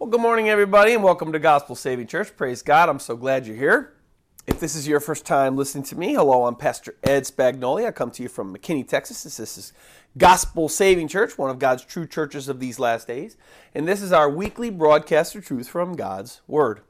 Well, good morning, everybody, and welcome to Gospel Saving Church. Praise God. I'm so glad you're here. If this is your first time listening to me, hello, I'm Pastor Ed Spagnoli. I come to you from McKinney, Texas. This is Gospel Saving Church, one of God's true churches of these last days. And this is our weekly broadcast of truth from God's Word.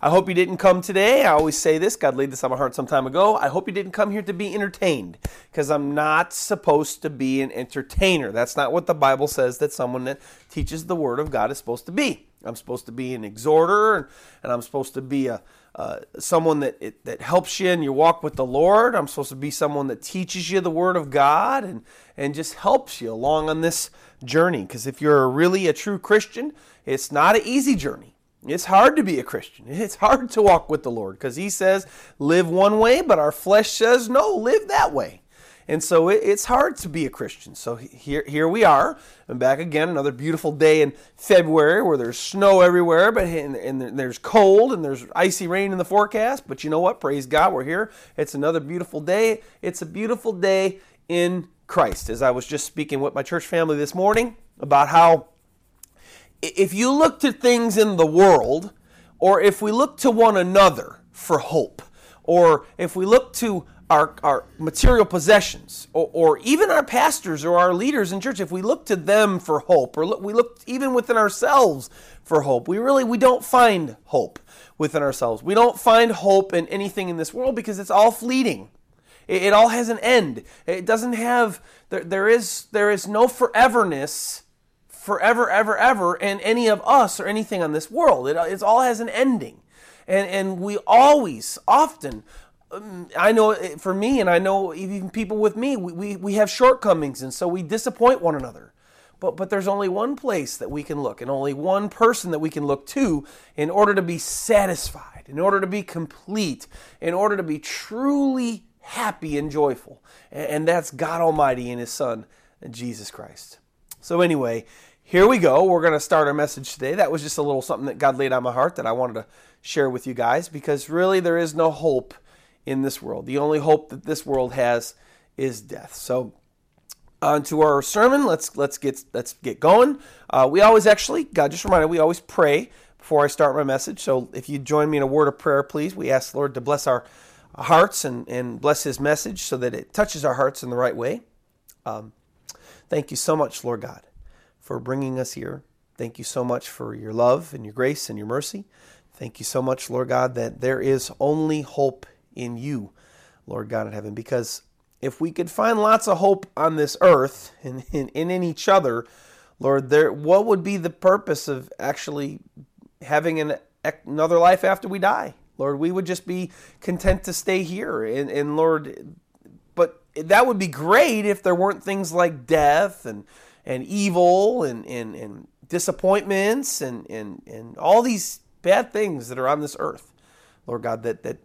I hope you didn't come today. I always say this, God laid this on my heart some time ago. I hope you didn't come here to be entertained because I'm not supposed to be an entertainer. That's not what the Bible says that someone that teaches the Word of God is supposed to be. I'm supposed to be an exhorter, and I'm supposed to be a uh, someone that it, that helps you in your walk with the Lord. I'm supposed to be someone that teaches you the Word of God and and just helps you along on this journey. Because if you're really a true Christian, it's not an easy journey. It's hard to be a Christian. It's hard to walk with the Lord because He says, "Live one way," but our flesh says, "No, live that way." And so it, it's hard to be a Christian. So here, here we are, and back again, another beautiful day in February where there's snow everywhere, but and, and there's cold and there's icy rain in the forecast. But you know what? Praise God, we're here. It's another beautiful day. It's a beautiful day in Christ. As I was just speaking with my church family this morning about how if you look to things in the world, or if we look to one another for hope, or if we look to our, our material possessions, or, or, even our pastors or our leaders in church, if we look to them for hope, or look, we look even within ourselves for hope, we really we don't find hope within ourselves. We don't find hope in anything in this world because it's all fleeting. It, it all has an end. It doesn't have there, there is there is no foreverness, forever, ever, ever, in any of us or anything on this world. It, it all has an ending. And, and we always, often, I know eh, for me, and I know even people with me, we, we, we have shortcomings, and so we disappoint one another. But, but there's only one place that we can look, and only one person that we can look to in order to be satisfied, in order to be complete, in order to be truly happy and joyful. And that's God Almighty and His Son, Jesus Christ. So, anyway, here we go. We're going to start our message today. That was just a little something that God laid on my heart that I wanted to share with you guys because really there is no hope in this world. The only hope that this world has is death. So on to our sermon. Let's let's get let's get going. Uh, we always actually, God just reminded, we always pray before I start my message. So if you join me in a word of prayer, please. We ask the Lord to bless our hearts and, and bless His message so that it touches our hearts in the right way. Um, thank you so much, Lord God, for bringing us here. Thank you so much for your love and your grace and your mercy. Thank you so much, Lord God, that there is only hope in you, Lord God in heaven. Because if we could find lots of hope on this earth and, and, and in each other, Lord, there what would be the purpose of actually having an, another life after we die? Lord, we would just be content to stay here. And, and Lord, but that would be great if there weren't things like death and, and evil and, and, and disappointments and, and, and all these bad things that are on this earth. Lord God, that, that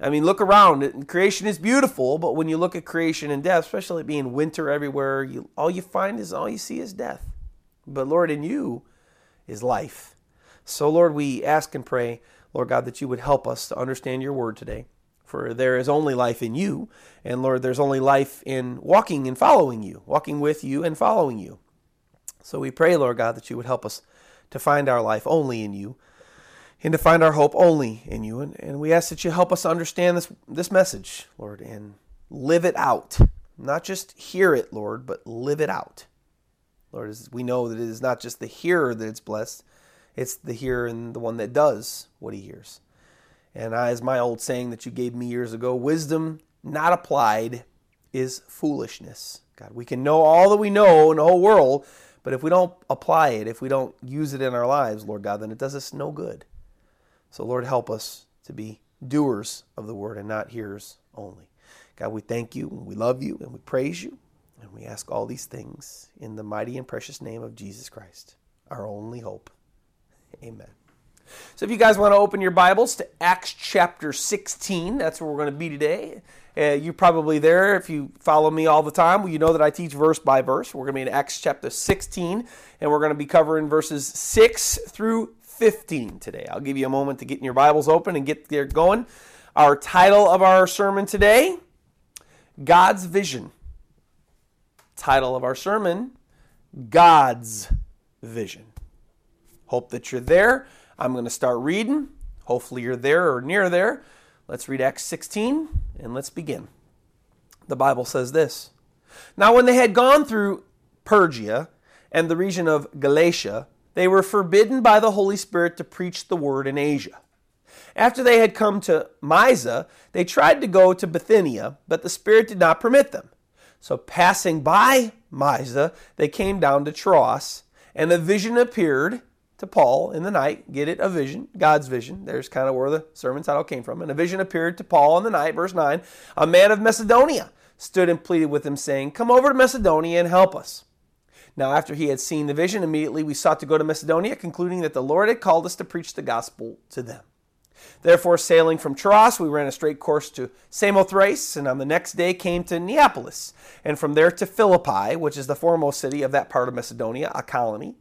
I mean, look around. Creation is beautiful, but when you look at creation and death, especially being winter everywhere, you, all you find is all you see is death. But Lord, in you is life. So, Lord, we ask and pray, Lord God, that you would help us to understand your word today. For there is only life in you. And Lord, there's only life in walking and following you, walking with you and following you. So we pray, Lord God, that you would help us to find our life only in you and to find our hope only in you. And, and we ask that you help us understand this, this message, Lord, and live it out. Not just hear it, Lord, but live it out. Lord, we know that it is not just the hearer that is blessed, it's the hearer and the one that does what he hears. And as my old saying that you gave me years ago, wisdom not applied is foolishness. God, we can know all that we know in the whole world, but if we don't apply it, if we don't use it in our lives, Lord God, then it does us no good. So, Lord, help us to be doers of the word and not hearers only. God, we thank you and we love you and we praise you. And we ask all these things in the mighty and precious name of Jesus Christ, our only hope. Amen. So, if you guys want to open your Bibles to Acts chapter 16, that's where we're going to be today. Uh, you're probably there if you follow me all the time. Well, you know that I teach verse by verse. We're going to be in Acts chapter 16, and we're going to be covering verses 6 through 15 today. I'll give you a moment to get your Bibles open and get there going. Our title of our sermon today God's Vision. Title of our sermon God's Vision. Hope that you're there. I'm going to start reading. Hopefully, you're there or near there. Let's read Acts 16 and let's begin. The Bible says this Now, when they had gone through Phrygia and the region of Galatia, they were forbidden by the Holy Spirit to preach the word in Asia. After they had come to Mysia, they tried to go to Bithynia, but the Spirit did not permit them. So, passing by Mysia, they came down to Troas, and a vision appeared to Paul in the night. Get it? A vision, God's vision. There's kind of where the sermon title came from. And a vision appeared to Paul in the night, verse 9. A man of Macedonia stood and pleaded with him, saying, Come over to Macedonia and help us. Now, after he had seen the vision, immediately we sought to go to Macedonia, concluding that the Lord had called us to preach the gospel to them. Therefore, sailing from Troas, we ran a straight course to Samothrace, and on the next day came to Neapolis, and from there to Philippi, which is the foremost city of that part of Macedonia, a colony.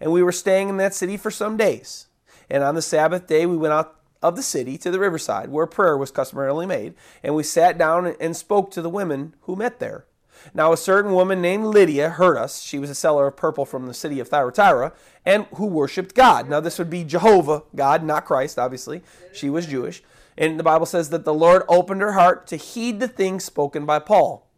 And we were staying in that city for some days. And on the Sabbath day, we went out of the city to the riverside, where prayer was customarily made, and we sat down and spoke to the women who met there. Now, a certain woman named Lydia heard us. She was a seller of purple from the city of Thyatira and who worshiped God. Now, this would be Jehovah, God, not Christ, obviously. She was Jewish. And the Bible says that the Lord opened her heart to heed the things spoken by Paul.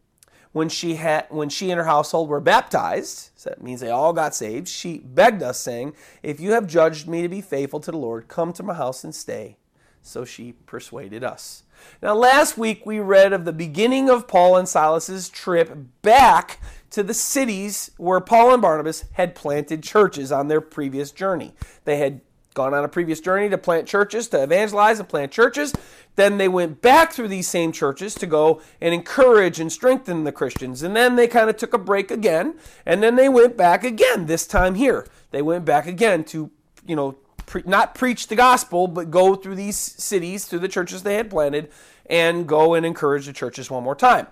When she, had, when she and her household were baptized, so that means they all got saved, she begged us, saying, If you have judged me to be faithful to the Lord, come to my house and stay. So she persuaded us. Now, last week we read of the beginning of Paul and Silas's trip back to the cities where Paul and Barnabas had planted churches on their previous journey. They had gone on a previous journey to plant churches, to evangelize and plant churches. Then they went back through these same churches to go and encourage and strengthen the Christians. And then they kind of took a break again, and then they went back again, this time here. They went back again to, you know, pre- not preach the gospel, but go through these cities, through the churches they had planted, and go and encourage the churches one more time.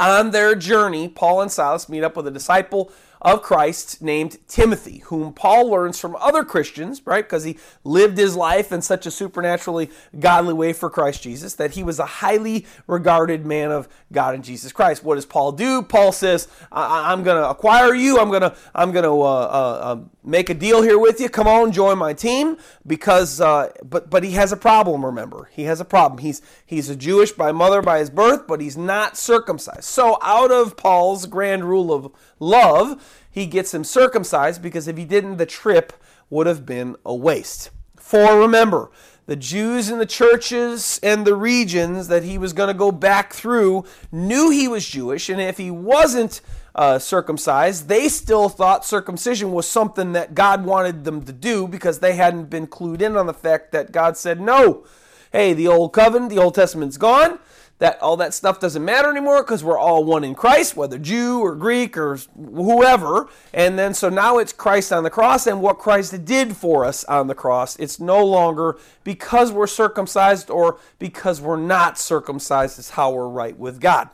On their journey, Paul and Silas meet up with a disciple of Christ named Timothy, whom Paul learns from other Christians, right? Because he lived his life in such a supernaturally godly way for Christ Jesus that he was a highly regarded man of God and Jesus Christ. What does Paul do? Paul says, I- am going to acquire you. I'm going to I'm going to uh, uh, uh, make a deal here with you. Come on, join my team. Because, uh, but but he has a problem. Remember, he has a problem. He's he's a Jewish by mother by his birth, but he's not circumcised. So out of Paul's grand rule of love he gets him circumcised because if he didn't, the trip would have been a waste. For remember, the Jews in the churches and the regions that he was going to go back through knew he was Jewish, and if he wasn't uh, circumcised, they still thought circumcision was something that God wanted them to do because they hadn't been clued in on the fact that God said, no, hey, the old covenant, the Old Testament's gone that all that stuff doesn't matter anymore because we're all one in Christ, whether Jew or Greek or whoever. And then so now it's Christ on the cross and what Christ did for us on the cross. It's no longer because we're circumcised or because we're not circumcised is how we're right with God.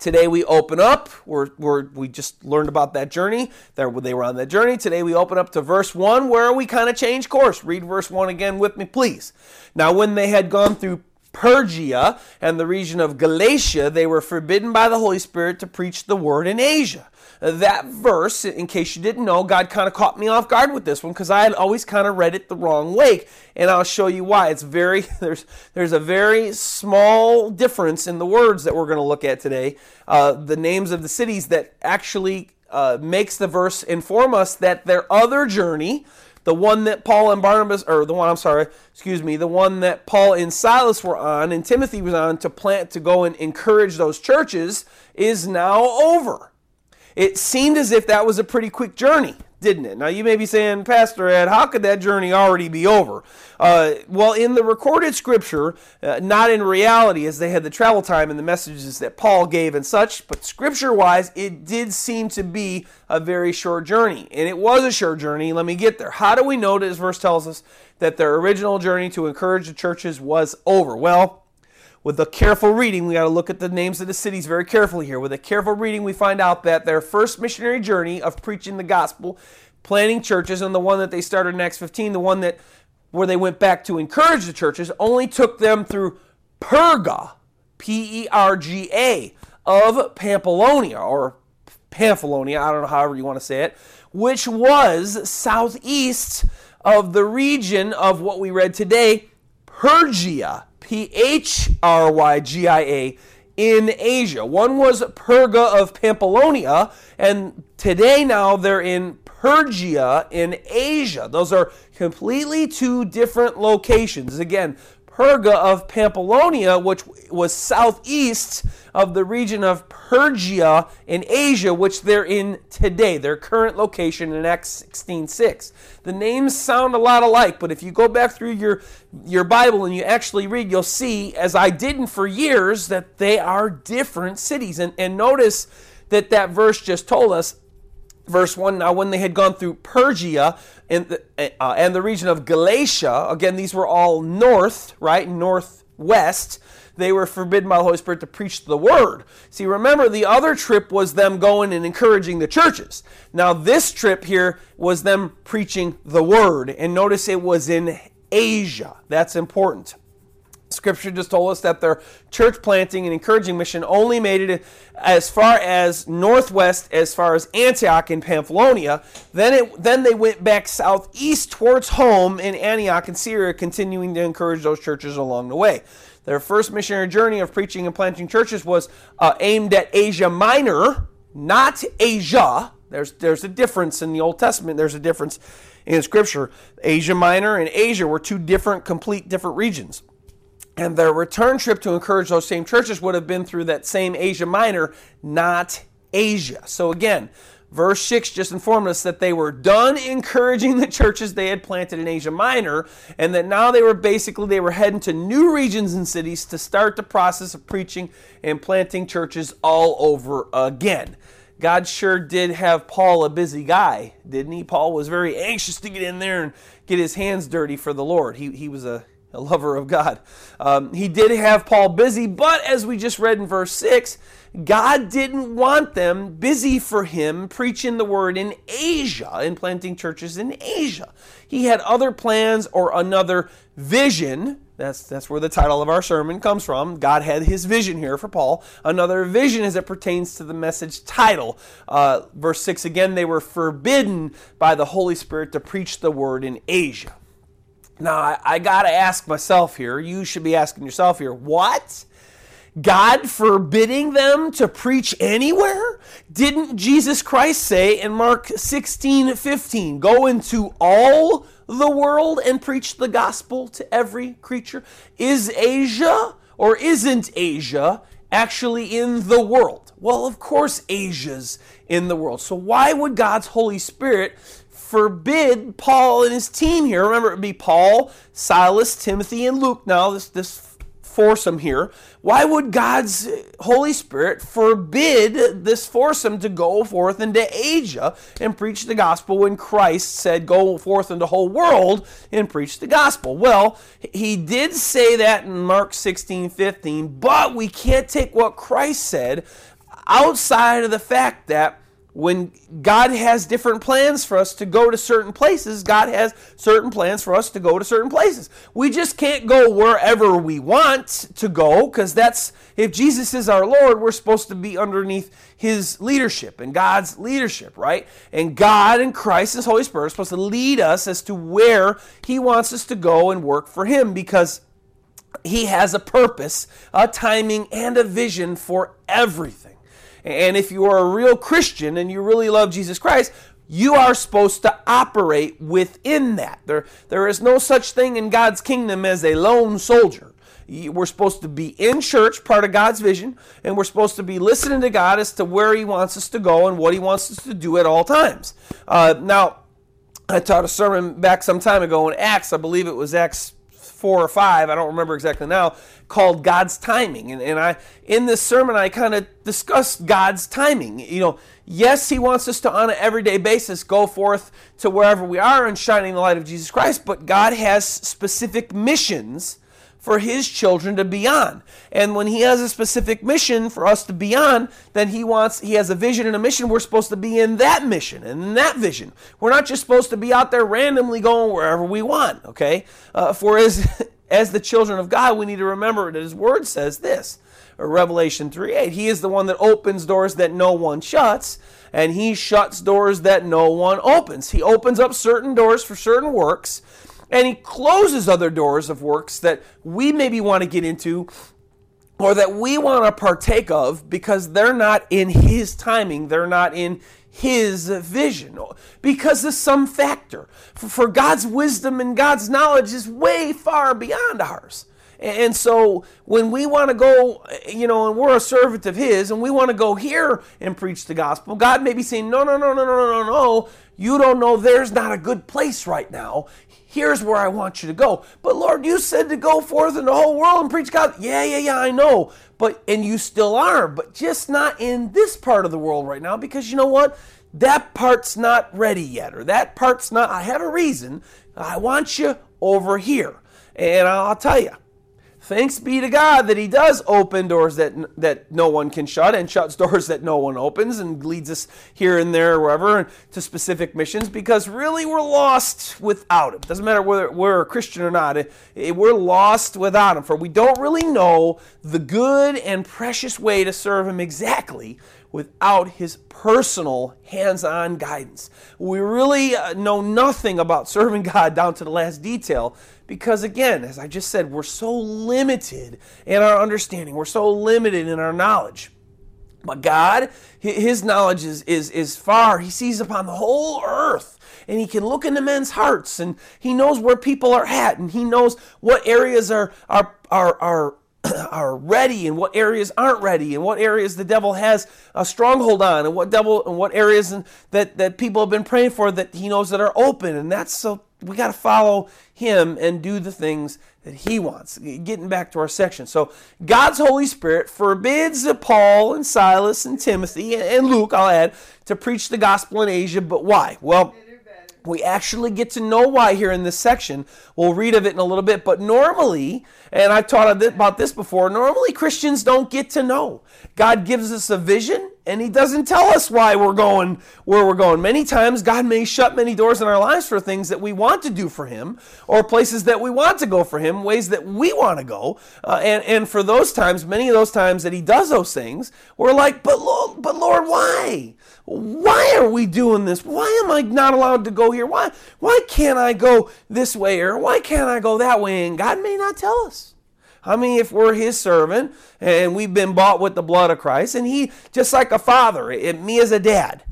Today we open up. We're, we're, we just learned about that journey. There, they were on that journey. Today we open up to verse 1 where we kind of change course. Read verse 1 again with me, please. Now, when they had gone through Phrygia and the region of Galatia, they were forbidden by the Holy Spirit to preach the word in Asia. That verse, in case you didn't know, God kind of caught me off guard with this one because I had always kind of read it the wrong way, and I'll show you why. It's very there's there's a very small difference in the words that we're going to look at today. Uh, the names of the cities that actually uh, makes the verse inform us that their other journey the one that Paul and Barnabas, or the one, I'm sorry, excuse me, the one that Paul and Silas were on and Timothy was on to plant, to go and encourage those churches, is now over. It seemed as if that was a pretty quick journey didn't it? Now you may be saying, Pastor Ed, how could that journey already be over? Uh, well, in the recorded scripture, uh, not in reality, as they had the travel time and the messages that Paul gave and such, but scripture wise, it did seem to be a very short journey. And it was a short journey. Let me get there. How do we know this verse tells us that their original journey to encourage the churches was over? Well, with a careful reading, we got to look at the names of the cities very carefully here. With a careful reading, we find out that their first missionary journey of preaching the gospel, planting churches, and the one that they started in Acts 15, the one that where they went back to encourage the churches, only took them through Perga, P E R G A, of Pamphylia or Pamphylia, I don't know however you want to say it, which was southeast of the region of what we read today, Phrygia, P H R Y G I A, in Asia. One was Perga of Pamphylia, and today now they're in Phrygia in Asia. Those are completely two different locations. Again, Perga of Pamphylia, which was southeast of the region of Phrygia in Asia, which they're in today, their current location in Acts 16:6. The names sound a lot alike, but if you go back through your, your Bible and you actually read, you'll see, as I didn't for years, that they are different cities. And, and notice that that verse just told us verse 1 now when they had gone through persia and the, uh, and the region of Galatia again these were all north right northwest they were forbidden by the Holy Spirit to preach the word. See, remember, the other trip was them going and encouraging the churches. Now, this trip here was them preaching the word. And notice it was in Asia. That's important. Scripture just told us that their church planting and encouraging mission only made it as far as northwest, as far as Antioch in Pamphylia. Then it then they went back southeast towards home in Antioch in Syria, continuing to encourage those churches along the way. Their first missionary journey of preaching and planting churches was uh, aimed at Asia Minor, not Asia. There's there's a difference in the Old Testament. There's a difference in Scripture. Asia Minor and Asia were two different, complete different regions. And their return trip to encourage those same churches would have been through that same Asia Minor, not Asia. So again, verse 6 just informed us that they were done encouraging the churches they had planted in Asia Minor and that now they were basically they were heading to new regions and cities to start the process of preaching and planting churches all over again. God sure did have Paul a busy guy, didn't he? Paul was very anxious to get in there and get his hands dirty for the Lord. He, he was a a lover of God. Um, he did have Paul busy, but as we just read in verse 6, God didn't want them busy for him preaching the word in Asia and planting churches in Asia. He had other plans or another vision. That's, that's where the title of our sermon comes from. God had his vision here for Paul. Another vision as it pertains to the message title. Uh, verse 6 again, they were forbidden by the Holy Spirit to preach the word in Asia. Now, I, I got to ask myself here, you should be asking yourself here, what? God forbidding them to preach anywhere? Didn't Jesus Christ say in Mark 16 15, go into all the world and preach the gospel to every creature? Is Asia or isn't Asia actually in the world? Well, of course, Asia's in the world. So, why would God's Holy Spirit forbid Paul and his team here. Remember, it would be Paul, Silas, Timothy, and Luke now, this, this foursome here. Why would God's Holy Spirit forbid this foursome to go forth into Asia and preach the gospel when Christ said, Go forth into the whole world and preach the gospel? Well, he did say that in Mark 16 15, but we can't take what Christ said outside of the fact that when God has different plans for us to go to certain places, God has certain plans for us to go to certain places. We just can't go wherever we want to go because that's, if Jesus is our Lord, we're supposed to be underneath His leadership and God's leadership, right? And God and Christ, His Holy Spirit, are supposed to lead us as to where He wants us to go and work for Him because He has a purpose, a timing, and a vision for everything. And if you are a real Christian and you really love Jesus Christ, you are supposed to operate within that. There, there is no such thing in God's kingdom as a lone soldier. We're supposed to be in church, part of God's vision, and we're supposed to be listening to God as to where He wants us to go and what He wants us to do at all times. Uh, now, I taught a sermon back some time ago in Acts. I believe it was Acts four or five, I don't remember exactly now, called God's timing. And, and I in this sermon I kind of discussed God's timing. You know, yes, He wants us to on an everyday basis go forth to wherever we are and shining the light of Jesus Christ, but God has specific missions for his children to be on. And when he has a specific mission for us to be on, then he wants he has a vision and a mission. We're supposed to be in that mission and in that vision. We're not just supposed to be out there randomly going wherever we want. Okay, uh, for as as the children of God, we need to remember that His Word says this. Revelation 3 8. He is the one that opens doors that no one shuts. and he shuts doors that no one opens. He opens up certain doors for certain works, and he closes other doors of works that we maybe want to get into or that we want to partake of because they're not in his timing, they're not in his vision because of some factor. For God's wisdom and God's knowledge is way far beyond ours. And so when we want to go, you know, and we're a servant of His, and we want to go here and preach the gospel, God may be saying, no, no, no, no, no, no, no, you don't know there's not a good place right now. Here's where I want you to go. But Lord, you said to go forth in the whole world and preach God. Yeah, yeah, yeah, I know. But, and you still are, but just not in this part of the world right now because you know what? That part's not ready yet, or that part's not, I have a reason. I want you over here. And I'll tell you, Thanks be to God that He does open doors that that no one can shut and shuts doors that no one opens and leads us here and there, wherever, to specific missions because really we're lost without Him. Doesn't matter whether we're a Christian or not, it, it, we're lost without Him. For we don't really know the good and precious way to serve Him exactly without his personal hands on guidance. We really uh, know nothing about serving God down to the last detail because, again, as I just said, we're so limited in our understanding, we're so limited in our knowledge. But God, his knowledge is, is, is far. He sees upon the whole earth and he can look into men's hearts and he knows where people are at and he knows what areas are, are, are, are are ready and what areas aren't ready and what areas the devil has a stronghold on and what devil and what areas that that people have been praying for that he knows that are open. And that's so we got to follow him and do the things that he wants. Getting back to our section. So god's holy spirit forbids paul and silas and timothy and luke i'll add to preach the gospel in asia but why? Well we actually get to know why here in this section. We'll read of it in a little bit, but normally, and I've taught about this before, normally Christians don't get to know. God gives us a vision and He doesn't tell us why we're going where we're going. Many times, God may shut many doors in our lives for things that we want to do for Him or places that we want to go for Him, ways that we want to go. Uh, and, and for those times, many of those times that He does those things, we're like, but Lord, but Lord, why? Why are we doing this? Why am I not allowed to go here? Why, why can't I go this way or why can't I go that way? And God may not tell us. I mean, if we're his servant and we've been bought with the blood of Christ, and he, just like a father, it, me as a dad,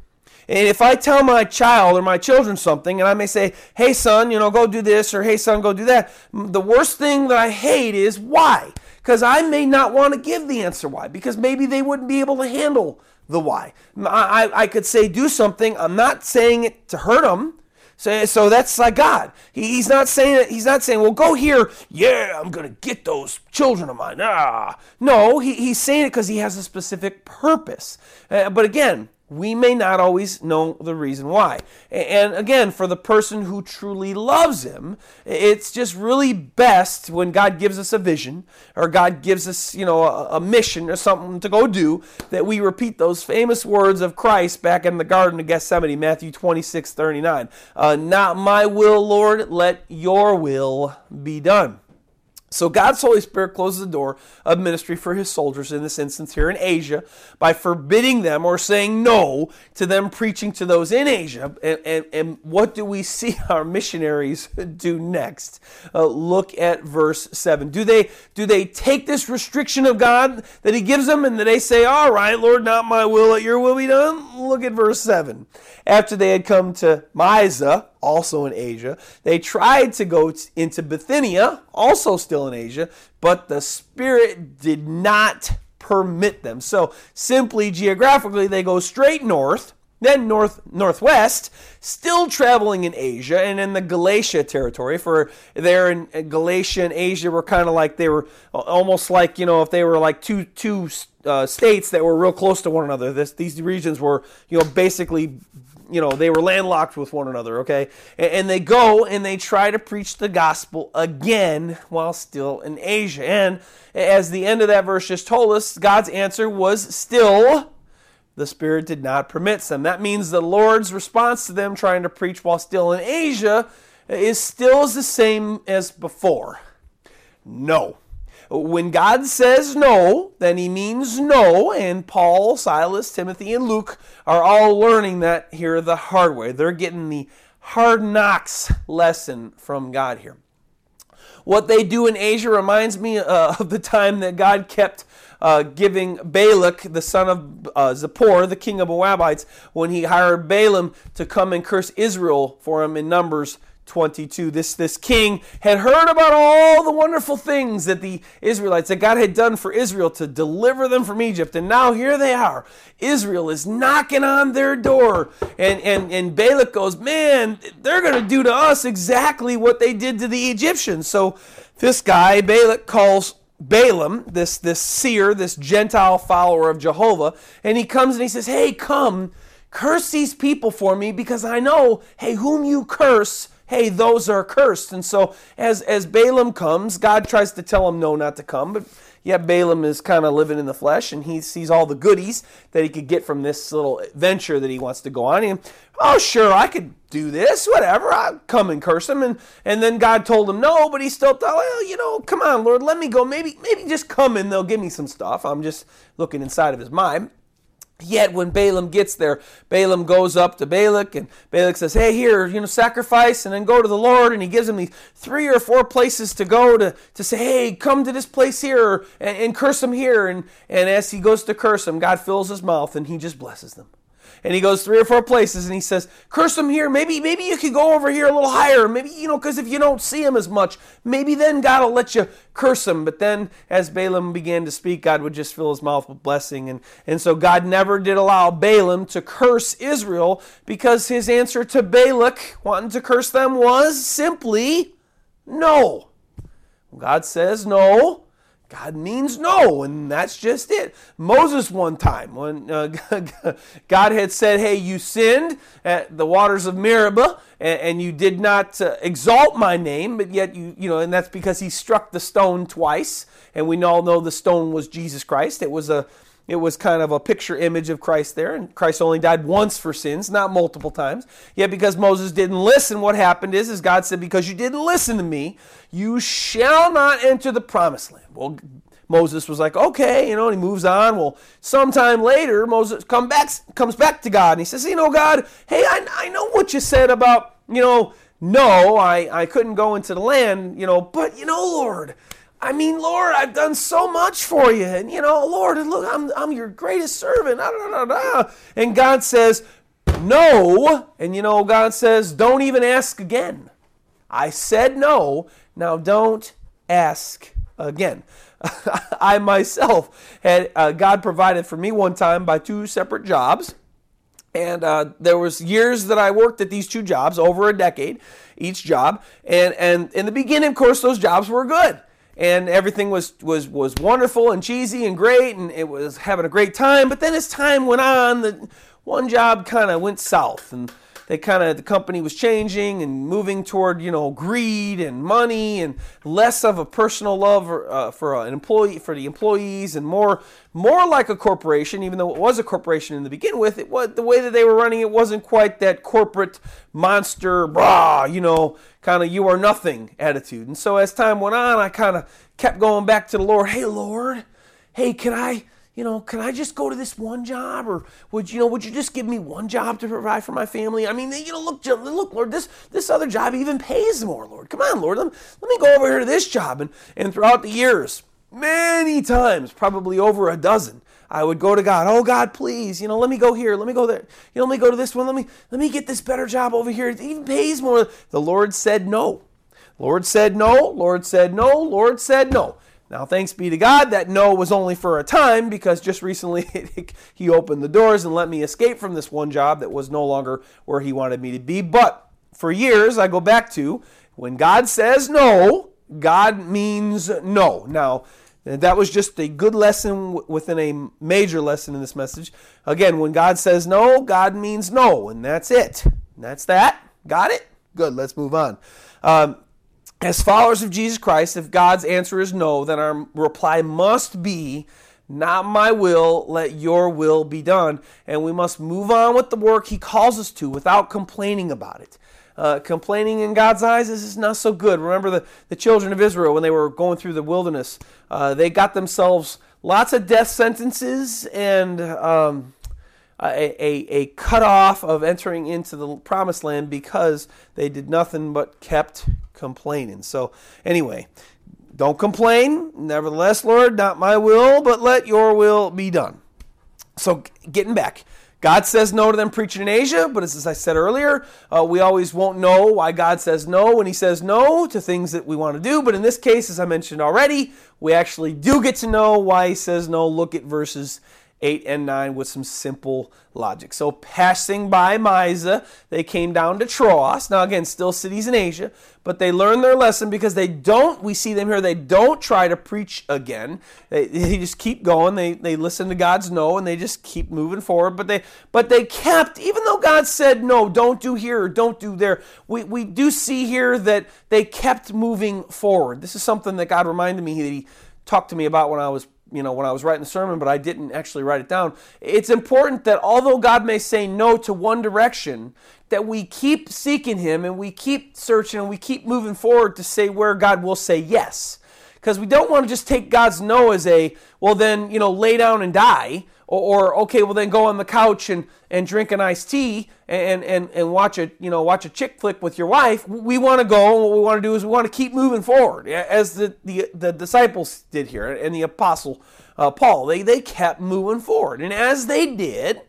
and if I tell my child or my children something, and I may say, hey, son, you know, go do this, or hey, son, go do that, the worst thing that I hate is why? Because I may not want to give the answer why, because maybe they wouldn't be able to handle the why. I, I could say, do something. I'm not saying it to hurt them. So, so that's like God. He, he's not saying it. he's not saying, well, go here. Yeah, I'm gonna get those children of mine. Ah, no, he, he's saying it because he has a specific purpose. Uh, but again, we may not always know the reason why. And again, for the person who truly loves Him, it's just really best when God gives us a vision or God gives us, you know, a, a, mission or something to go do that we repeat those famous words of Christ back in the Garden of Gethsemane, Matthew 26 39. Uh, Not my will, Lord, let your will be done. So God's Holy Spirit closes the door of ministry for his soldiers in this instance here in Asia by forbidding them or saying no to them preaching to those in Asia. And, and, and what do we see our missionaries do next? Uh, look at verse 7. Do they, do they take this restriction of God that he gives them and they say, all right, Lord, not my will, let your will be done? Look at verse 7. After they had come to Mysia, also in Asia. They tried to go into Bithynia, also still in Asia, but the Spirit did not permit them. So simply geographically, they go straight north, then north northwest, still traveling in Asia and in the Galatia territory. For there in Galatia and Asia were kind of like they were almost like you know if they were like two two uh, states that were real close to one another. This these regions were you know basically you know, they were landlocked with one another, okay? And, and, they go and they try to preach the gospel again while still in Asia. And as the end of that verse just told us, God's answer was still the Spirit did not permit them. That means the Lord's response to them trying to preach while still in Asia is still the same as before. No. When God says no, then he means no. And Paul, Silas, Timothy, and Luke are all learning that here the hard way. They're getting the hard knocks lesson from God here. What they do in Asia reminds me uh, of the time that God kept uh, giving Balak, the son of uh, Zippor, the king of Moabites, when he hired Balaam to come and curse Israel for him in Numbers 22. This, this king had heard about all the wonderful things that the Israelites, that God had done for Israel to deliver them from Egypt. And now here they are. Israel is knocking on their door. And, and, and Balak goes, Man, they're going to do to us exactly what they did to the Egyptians. So this guy, Balak, calls Balaam, this, this seer, this Gentile follower of Jehovah, and he comes and he says, Hey, come, curse these people for me because I know, hey, whom you curse, hey, those are cursed. And so as, as Balaam comes, God tries to tell him no, not to come, but yet Balaam is kind of living in the flesh and he sees all the goodies that he could get from this little venture that he wants to go on. And, oh, sure, I could do this, whatever. I'll come and curse him. And, and then God told him no, but he still thought, well, you know, come on, Lord, let me go. Maybe, maybe just come and they'll give me some stuff. I'm just looking inside of his mind. Yet when Balaam gets there, Balaam goes up to Balak and Balak says, Hey, here, you know, sacrifice and then go to the Lord. And he gives him these three or four places to go to, to say, Hey, come to this place here and, and curse him here. And, and as he goes to curse him, God fills his mouth and he just blesses them and he goes three or four places and he says, Curse him here. Maybe, maybe you could go over here a little higher. Maybe, you know, because if you don't see him as much, maybe then God will let you curse him. But then as Balaam began to speak, God would just fill his mouth with blessing. And, and so God never did allow Balaam to curse Israel because his answer to Balak wanting to curse them was simply no. God says no. God means no, and that's just it. Moses, one time, when uh, God had said, Hey, you sinned at the waters of Meribah, and, and you did not uh, exalt my name, but yet you, you know, and that's because he struck the stone twice, and we all know the stone was Jesus Christ. It was a it was kind of a picture image of Christ there, and Christ only died once for sins, not multiple times. Yet because Moses didn't listen, what happened is, is God said, Because you didn't listen to me, you shall not enter the promised land. Well, Moses was like, okay, you know, and he moves on. Well, sometime later, Moses come back, comes back to God and he says, you know, God, hey, I, I know what you said about, you know, no, I, I couldn't go into the land, you know, but, you know, Lord, I mean, Lord, I've done so much for you. And, you know, Lord, look, I'm, I'm your greatest servant. And God says, no. And, you know, God says, don't even ask again. I said no. Now don't ask again. I myself had, uh, God provided for me one time by two separate jobs. And uh, there was years that I worked at these two jobs, over a decade each job. And, and in the beginning, of course, those jobs were good and everything was was was wonderful and cheesy and great and it was having a great time. But then as time went on the one job kind of went south and they kind of the company was changing and moving toward you know greed and money and less of a personal love uh, for an employee for the employees and more more like a corporation even though it was a corporation in the begin with. It was the way that they were running it wasn't quite that corporate monster brah you know kind of you are nothing attitude and so as time went on I kind of kept going back to the Lord hey Lord hey can I you know, can I just go to this one job, or would you know, would you just give me one job to provide for my family? I mean, you know, look, look, Lord, this this other job even pays more, Lord. Come on, Lord, let, let me go over here to this job. And and throughout the years, many times, probably over a dozen, I would go to God. Oh God, please, you know, let me go here, let me go there. You know, let me go to this one. Let me let me get this better job over here. It even pays more. The Lord said no. Lord said no. Lord said no. Lord said no. Now, thanks be to God that no was only for a time because just recently he opened the doors and let me escape from this one job that was no longer where he wanted me to be. But for years, I go back to when God says no, God means no. Now, that was just a good lesson within a major lesson in this message. Again, when God says no, God means no, and that's it. That's that. Got it? Good. Let's move on. Um, as followers of Jesus Christ, if God's answer is no, then our reply must be, Not my will, let your will be done. And we must move on with the work He calls us to without complaining about it. Uh, complaining in God's eyes is not so good. Remember the, the children of Israel when they were going through the wilderness, uh, they got themselves lots of death sentences and um, a, a, a cutoff of entering into the promised land because they did nothing but kept complaining. So, anyway, don't complain. Nevertheless, Lord, not my will, but let your will be done. So, getting back. God says no to them preaching in Asia, but as I said earlier, uh, we always won't know why God says no when He says no to things that we want to do. But in this case, as I mentioned already, we actually do get to know why He says no. Look at verses 8 and 9 with some simple logic. So, passing by Mysia, they came down to Troas. Now, again, still cities in Asia, but they learned their lesson because they don't, we see them here, they don't try to preach again. They, they just keep going. They, they listen to God's no and they just keep moving forward. But they, but they kept, even though God said, no, don't do here or don't do there, we, we do see here that they kept moving forward. This is something that God reminded me that He talked to me about when I was you know when I was writing the sermon, but I didn't actually write it down. It's important that although God may say no to one direction, that we keep seeking Him and we keep searching and we keep moving forward to say where God will say yes. Because we don't want to just take God's no as a, well, then, you know, lay down and die or, or, okay, well then go on the couch and, and drink an iced tea and, and, and watch a you know watch a chick flick with your wife. We want to go, what we want to do is we want to keep moving forward, as the, the, the disciples did here, and the apostle uh, Paul. They they kept moving forward, and as they did,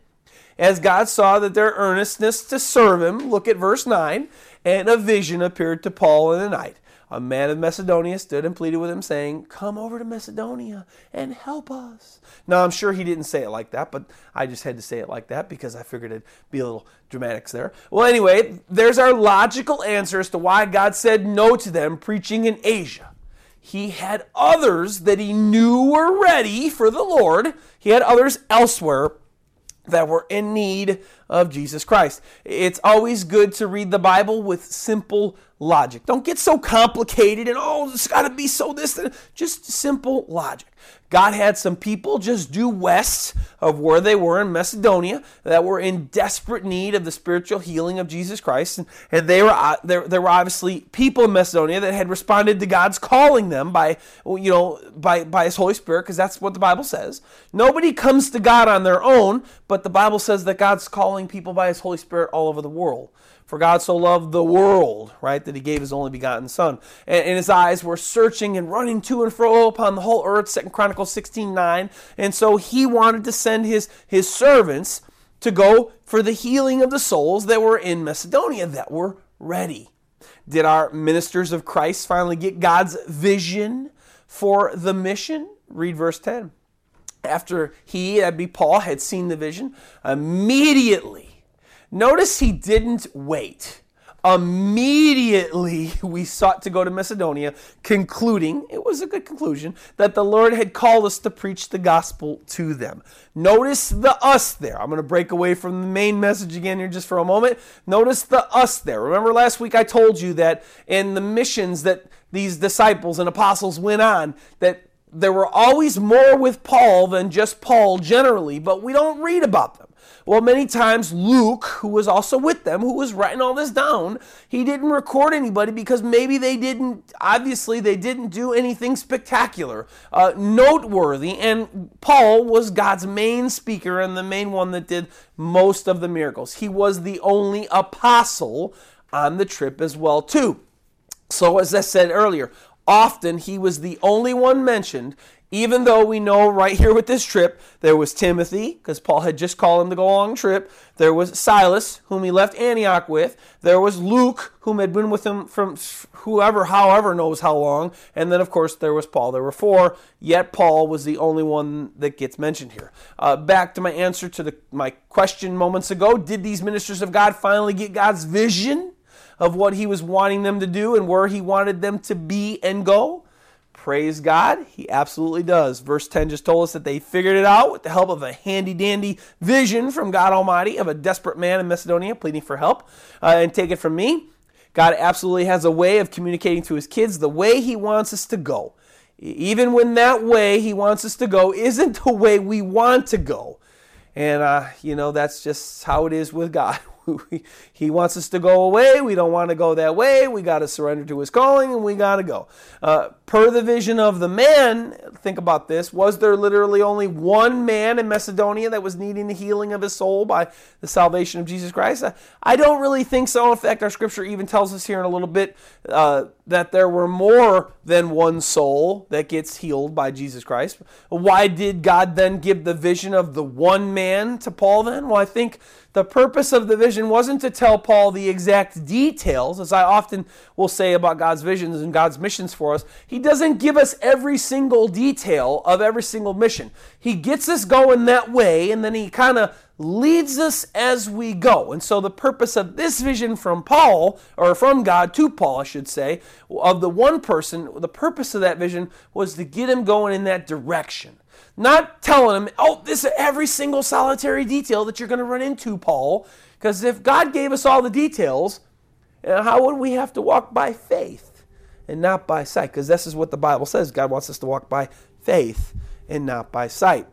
as God saw that their earnestness to serve Him, look at verse nine, and a vision appeared to Paul in the night a man of Macedonia stood and pleaded with him, saying, Come over to Macedonia and help us. Now, I'm sure he didn't say it like that, but I just had to say it like that because I figured it'd be a little dramatics there. Well, anyway, there's our logical answer as to why God said no to them preaching in Asia. He had others that he knew were ready for the Lord, he had others elsewhere that were in need of Jesus Christ. It's always good to read the Bible with simple logic. Don't get so complicated and oh, it's got to be so this. Just simple logic. God had some people just due west of where they were in Macedonia that were in desperate need of the spiritual healing of Jesus Christ. And, and they were uh, there, there were obviously people in Macedonia that had responded to God's calling them by you know by, by his Holy Spirit, because that's what the Bible says. Nobody comes to God on their own, but the Bible says that God's calling people by his Holy Spirit all over the world. For God so loved the world, right, that he gave his only begotten Son. And, and, his eyes were searching and running to and fro upon the whole earth, Second Chronicles 16 9. And so he wanted to send his, his servants to go for the healing of the souls that were in Macedonia, that were ready. Did our ministers of Christ finally get God's vision for the mission? Read verse 10. After he, that'd be Paul, had seen the vision, immediately Notice he didn't wait. Immediately we sought to go to Macedonia, concluding, it was a good conclusion, that the Lord had called us to preach the gospel to them. Notice the us there. I'm going to break away from the main message again here just for a moment. Notice the us there. Remember last week I told you that in the missions that these disciples and apostles went on, that there were always more with Paul than just Paul generally, but we don't read about them. Well, many times Luke, who was also with them, who was writing all this down, he didn't record anybody because maybe they didn't, obviously, they didn't do anything spectacular, uh, noteworthy. And Paul was God's main speaker and the main one that did most of the miracles. He was the only apostle on the trip as well, too. So, as I said earlier, often he was the only one mentioned even though we know right here with this trip, there was Timothy, because Paul had just called him to go on trip. There was Silas, whom he left Antioch with. There was Luke, whom had been with him from whoever, however knows how long. And then, of course, there was Paul. There were four, yet Paul was the only one that gets mentioned here. Uh, back to my answer to the, my question moments ago Did these ministers of God finally get God's vision of what he was wanting them to do and where he wanted them to be and go? Praise God, he absolutely does. Verse 10 just told us that they figured it out with the help of a handy dandy vision from God Almighty of a desperate man in Macedonia pleading for help. Uh, and take it from me, God absolutely has a way of communicating to his kids the way he wants us to go. Even when that way he wants us to go isn't the way we want to go. And, uh, you know, that's just how it is with God. he wants us to go away. We don't want to go that way. We got to surrender to his calling and we got to go. Uh, per the vision of the man, think about this was there literally only one man in Macedonia that was needing the healing of his soul by the salvation of Jesus Christ? I don't really think so. In fact, our scripture even tells us here in a little bit uh, that there were more than one soul that gets healed by Jesus Christ. Why did God then give the vision of the one man to Paul then? Well, I think the purpose of the vision wasn't to tell Paul the exact details, as I often will say about God's visions and God's missions for us. He doesn't give us every single detail of every single mission. He gets us going that way, and then he kind of leads us as we go. And so, the purpose of this vision from Paul, or from God to Paul, I should say, of the one person, the purpose of that vision was to get him going in that direction. Not telling him, oh, this is every single solitary detail that you're going to run into, Paul. Because if God gave us all the details, uh, how would we have to walk by faith and not by sight? Because this is what the Bible says God wants us to walk by faith and not by sight.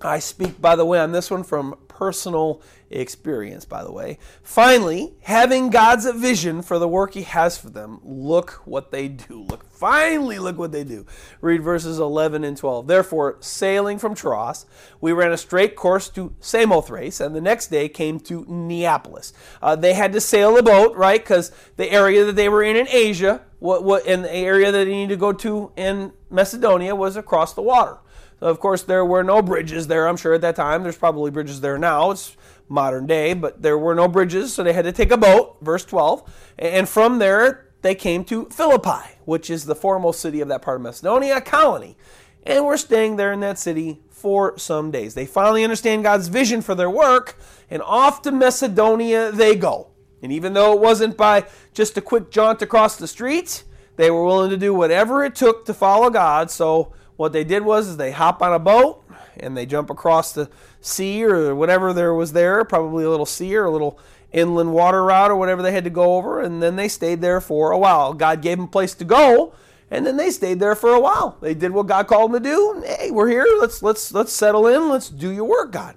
I speak, by the way, on this one from personal experience, by the way. Finally, having God's vision for the work He has for them, look what they do. Look, finally, look what they do. Read verses 11 and 12. Therefore, sailing from Troas, we ran a straight course to Samothrace, and the next day came to Neapolis. Uh, they had to sail a boat, right? Because the area that they were in in Asia, what, what, and the area that they needed to go to in Macedonia was across the water. Of course, there were no bridges there, I'm sure, at that time. There's probably bridges there now. It's modern day, but there were no bridges, so they had to take a boat, verse 12. And from there, they came to Philippi, which is the foremost city of that part of Macedonia, a colony. And we're staying there in that city for some days. They finally understand God's vision for their work, and off to Macedonia they go. And even though it wasn't by just a quick jaunt across the street, they were willing to do whatever it took to follow God. So what they did was they hop on a boat and they jump across the sea or whatever there was there, probably a little sea or a little inland water route or whatever they had to go over, and then they stayed there for a while. God gave them a place to go, and then they stayed there for a while. They did what God called them to do. And, hey, we're here. Let's let's let's settle in. Let's do your work, God.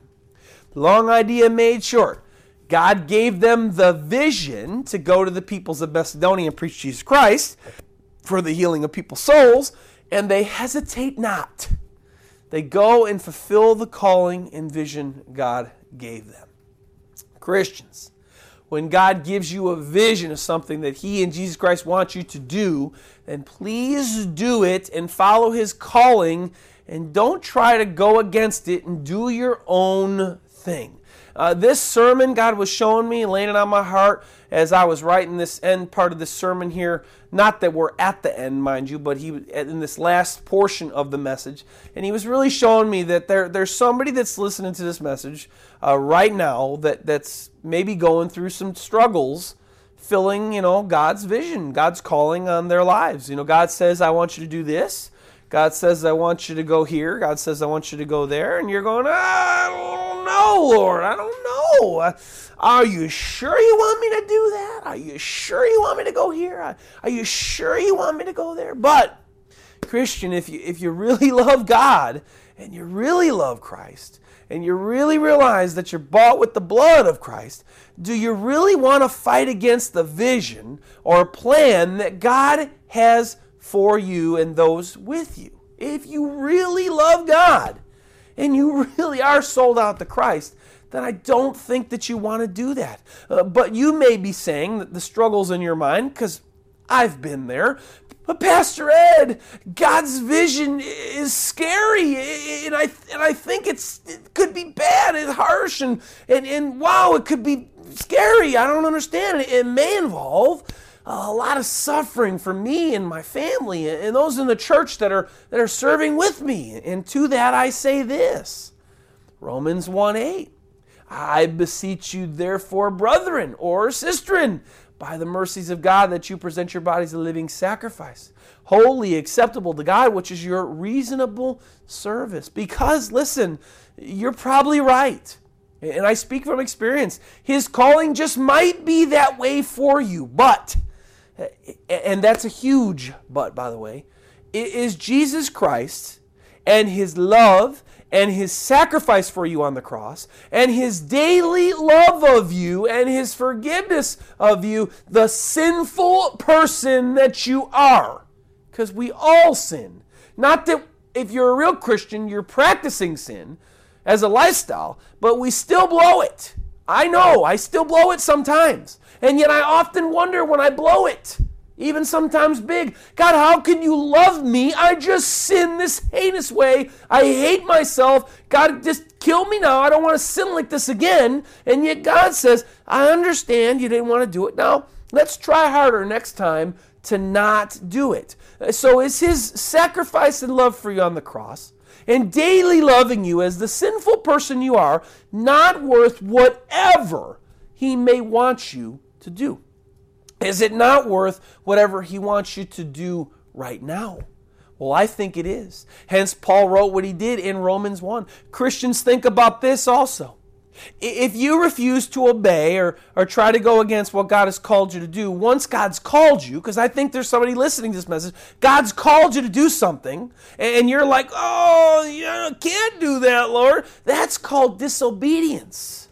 Long idea made short. God gave them the vision to go to the peoples of Macedonia and preach Jesus Christ for the healing of people's souls and they hesitate not. They go and fulfill the calling and vision God gave them. Christians, when God gives you a vision of something that He and Jesus Christ want you to do, then please do it and follow His calling and don't try to go against it and do your own thing. Uh, this sermon God was showing me, laying it on my heart as I was writing this end part of this sermon here. Not that we're at the end, mind you, but he in this last portion of the message, and he was really showing me that there there's somebody that's listening to this message uh, right now that that's maybe going through some struggles filling you know God's vision, God's calling on their lives. You know, God says, "I want you to do this." God says, I want you to go here. God says, I want you to go there. And you're going, I don't know, Lord. I don't know. Are you sure you want me to do that? Are you sure you want me to go here? Are you sure you want me to go there? But, Christian, if you, if you really love God and you really love Christ and you really realize that you're bought with the blood of Christ, do you really want to fight against the vision or plan that God has for you and those with you. If you really love God and you really are sold out to Christ, then I don't think that you want to do that. Uh, but you may be saying that the struggle's in your mind because I've been there. But Pastor Ed, God's vision is scary, and I and I think it's it could be bad and harsh, and and and wow, it could be scary. I don't understand. It may involve a lot of suffering for me and my family and those in the church that are that are serving with me. And to that I say this. Romans 1 8. I beseech you, therefore, brethren or sistren, by the mercies of God, that you present your bodies a living sacrifice, holy, acceptable to God, which is your reasonable service. Because, listen, you're probably right. And I speak from experience. His calling just might be that way for you, but and that's a huge but, by the way, it is Jesus Christ and his love and his sacrifice for you on the cross and his daily love of you and his forgiveness of you, the sinful person that you are. Because we all sin. Not that if you're a real Christian, you're practicing sin as a lifestyle, but we still blow it. I know, I still blow it sometimes. And yet I often wonder when I blow it even sometimes big. God, how can you love me? I just sin this heinous way. I hate myself. God, just kill me now. I don't want to sin like this again. And yet God says, I understand you didn't want to do it. Now, let's try harder next time to not do it. Uh, so is his sacrifice and love for you on the cross and daily loving you as the sinful person you are not worth whatever he may want you to do? Is it not worth whatever he wants you to do right now? Well, I think it is. Hence, Paul wrote what he did in Romans 1. Christians think about this also. If you refuse to obey or, or try to go against what God has called you to do, once God's called you, because I think there's somebody listening to this message, God's called you to do something, and you're like, oh, you can't do that, Lord. That's called disobedience.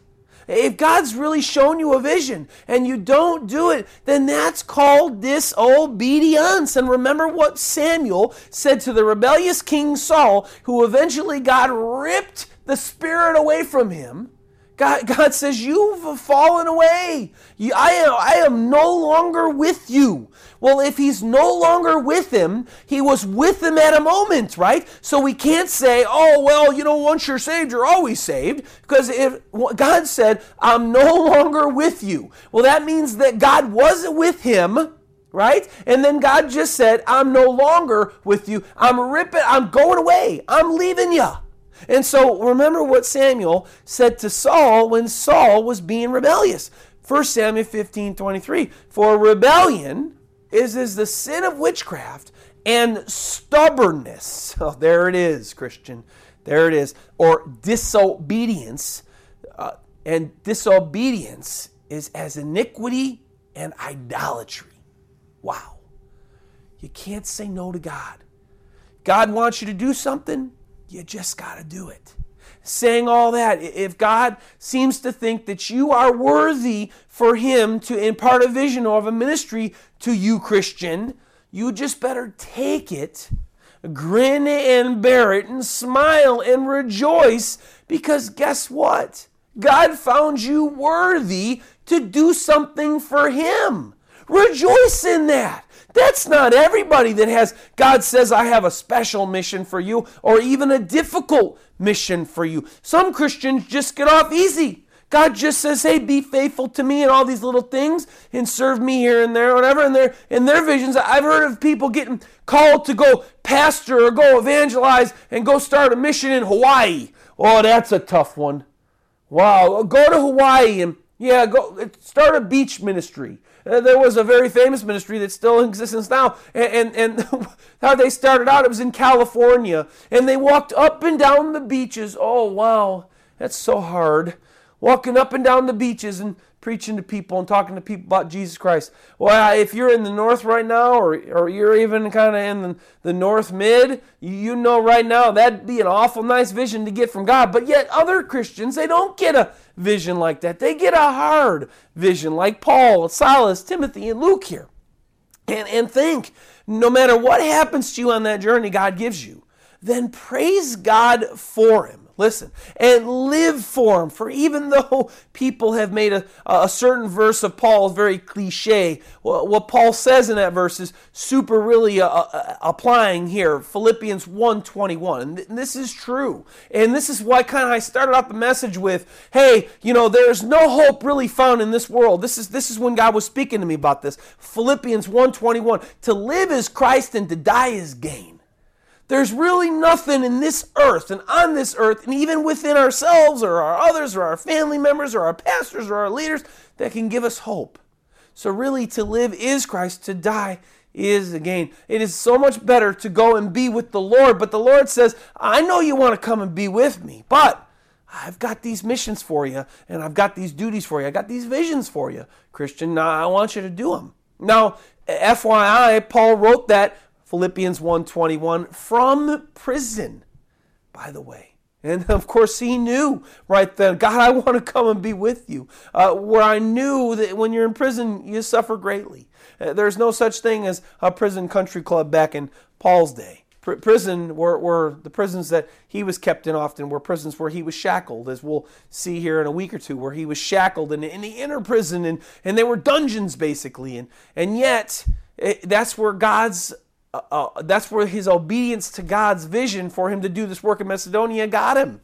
If God's really shown you a vision and you don't do it, then that's called disobedience. And remember what Samuel said to the rebellious King Saul, who eventually God ripped the spirit away from him. God, God says, You've fallen away. I, am, I am no longer with you. Well, if he's no longer with him, he was with him at a moment, right? So we can't say, oh, well, you know, once you're saved, you're always saved. Because if God said, I'm no longer with you, well, that means that God wasn't with him right? And then God just said, I'm no longer with you. I'm ripping, I'm going away. I'm leaving you. And so remember what Samuel said to Saul when Saul was being rebellious. 1 Samuel 15 23. For rebellion is, is the sin of witchcraft and stubbornness. Oh, there it is, Christian. There it is. Or disobedience. Uh, and disobedience is as iniquity and idolatry. Wow. You can't say no to God. God wants you to do something, you just got to do it saying all that, if God seems to think that you are worthy for Him to impart a vision or of a ministry to you, Christian, you just better take it, grin and bear it, and smile and rejoice because guess what? God found you worthy to do something for Him. Rejoice in that. That's not everybody that has, God says, I have a special mission for you, or even a difficult mission for you. Some Christians just get off easy. God just says, "Hey, be faithful to me and all these little things, and serve me here and there, whatever." And their in their visions, I've heard of people getting called to go pastor or go evangelize and go start a mission in Hawaii. Oh, that's a tough one. Wow, go to Hawaii and yeah, go start a beach ministry. Uh, there was a very famous ministry that's still in existence now, and, and, and how they started out, it was in California, and they walked up and down the beaches. Oh, wow, that's so hard. Walking up and down the beaches and preaching to people and talking to people about Jesus Christ. Well, if you're in the north right now, or, or you're even kind of in the, the north mid, you know right now that'd be an awful nice vision to get from God. But yet, other Christians, they don't get a vision like that. They get a hard vision, like Paul, Silas, Timothy, and Luke here. And, and think no matter what happens to you on that journey God gives you, then praise God for Him. Listen, and live for him. For even though people have made a, a certain verse of Paul very cliche, what Paul says in that verse is super really uh, uh, applying here. Philippians 1.21. And this is true. And this is why kind of I started out the message with, hey, you know, there's no hope really found in this world. This is, this is when God was speaking to me about this. Philippians 1.21. To live is Christ and to die is gain. There's really nothing in this earth and on this earth, and even within ourselves or our others or our family members or our pastors or our leaders, that can give us hope. So, really, to live is Christ, to die is the gain. It is so much better to go and be with the Lord. But the Lord says, I know you want to come and be with me, but I've got these missions for you, and I've got these duties for you. I got these visions for you, Christian. Now I want you to do them. Now, FYI, Paul wrote that Philippians 1:21 from prison. By the way, And of course, he knew right then, God, I want to come and be with you. Uh, where I knew that when you're in prison, you suffer greatly. Uh, there's no such thing as a prison country club back in Paul's day. Pr- prison were, were the prisons that he was kept in often were prisons where he was shackled, as we'll see here in a week or two, where he was shackled in, in the inner prison, and, and they were dungeons basically. And, and yet, it, that's where God's uh, uh, that's where his obedience to God's vision for him to do this work in Macedonia got him.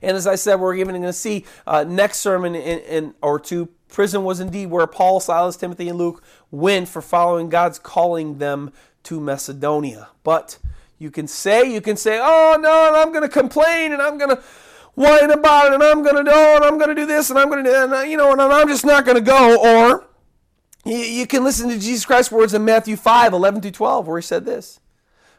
And as I said, we're even going to see uh, next sermon in, in, or two. Prison was indeed where Paul, Silas, Timothy, and Luke went for following God's calling them to Macedonia. But you can say, you can say, oh no, I'm going to complain and I'm going to whine about it and I'm going to do and I'm going to do this and I'm going to do and, uh, you know, and I'm just not going to go. Or you can listen to Jesus Christ's words in Matthew 5, 11 to 12, where he said this.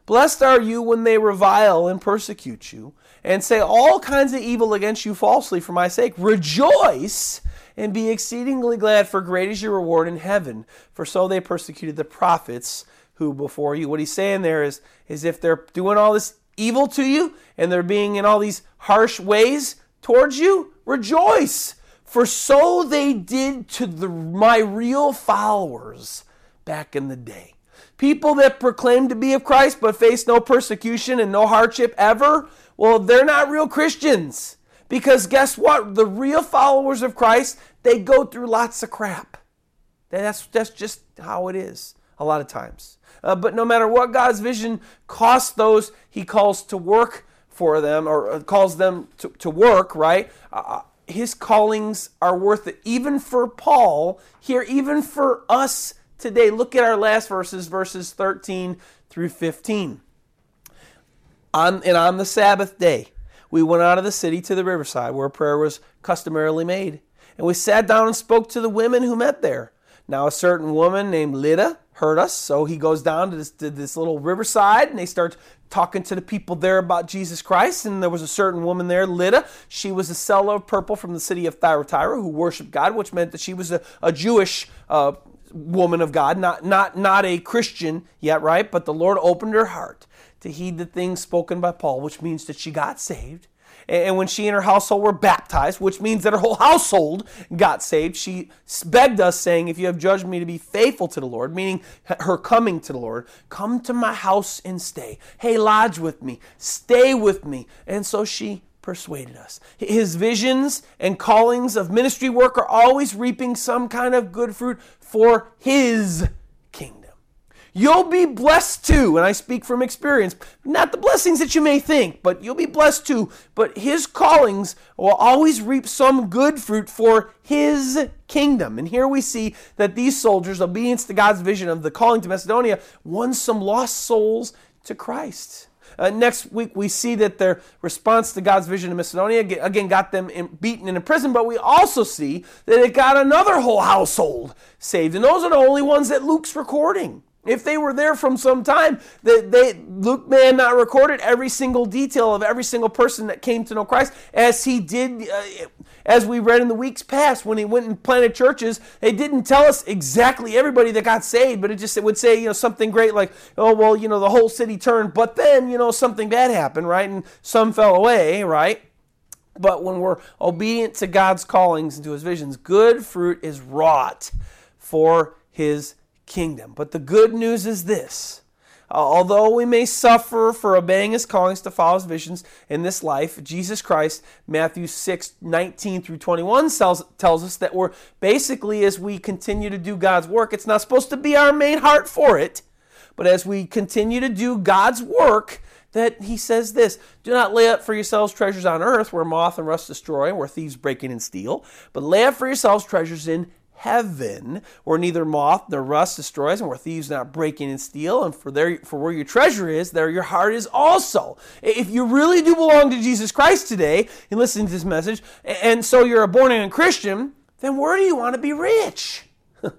Blessed are you when they revile and persecute you and say all kinds of evil against you falsely for my sake. Rejoice and be exceedingly glad, for great is your reward in heaven. For so they persecuted the prophets who before you. What he's saying there is, is if they're doing all this evil to you and they're being in all these harsh ways towards you, rejoice. For so they did to the, my real followers back in the day. People that proclaim to be of Christ but face no persecution and no hardship ever, well, they're not real Christians. Because guess what? The real followers of Christ, they go through lots of crap. That's, that's just how it is a lot of times. Uh, but no matter what God's vision costs those he calls to work for them or uh, calls them to, to work, right? Uh, uh, his callings are worth it. Even for Paul here, even for us today. Look at our last verses, verses 13 through 15. On, and on the Sabbath day, we went out of the city to the riverside where prayer was customarily made. And we sat down and spoke to the women who met there. Now, a certain woman named Lydia heard us. So he goes down to this, to this little riverside and they start talking to the people there about Jesus Christ. And there was a certain woman there, Lydia. She was a seller of purple from the city of Thyatira who worshiped God, which meant that she was a, a Jewish uh, woman of God, not, not, not a Christian yet, right? But the Lord opened her heart to heed the things spoken by Paul, which means that she got saved. And when she and her household were baptized, which means that her whole household got saved, she begged us, saying, If you have judged me to be faithful to the Lord, meaning her coming to the Lord, come to my house and stay. Hey, lodge with me, stay with me. And so she persuaded us. His visions and callings of ministry work are always reaping some kind of good fruit for his. You'll be blessed too, and I speak from experience. Not the blessings that you may think, but you'll be blessed too. But his callings will always reap some good fruit for his kingdom. And here we see that these soldiers, obedience to God's vision of the calling to Macedonia, won some lost souls to Christ. Uh, next week, we see that their response to God's vision in Macedonia again got them in, beaten and prison, but we also see that it got another whole household saved. And those are the only ones that Luke's recording. If they were there from some time, they, they, Luke may have not recorded every single detail of every single person that came to know Christ, as he did, uh, as we read in the weeks past when he went and planted churches. They didn't tell us exactly everybody that got saved, but it just it would say you know something great like, oh well, you know the whole city turned, but then you know something bad happened, right, and some fell away, right. But when we're obedient to God's callings and to His visions, good fruit is wrought for His kingdom. But the good news is this. Although we may suffer for obeying his callings to follow his visions in this life, Jesus Christ, Matthew 6, 19 through 21, tells, tells us that we're basically, as we continue to do God's work, it's not supposed to be our main heart for it, but as we continue to do God's work, that he says this Do not lay up for yourselves treasures on earth where moth and rust destroy, and where thieves break in and steal, but lay up for yourselves treasures in heaven, where neither moth nor rust destroys, and where thieves not break in and steal. And for there, for where your treasure is, there your heart is also. If you really do belong to Jesus Christ today, and listening to this message, and so you're a born again Christian, then where do you want to be rich? do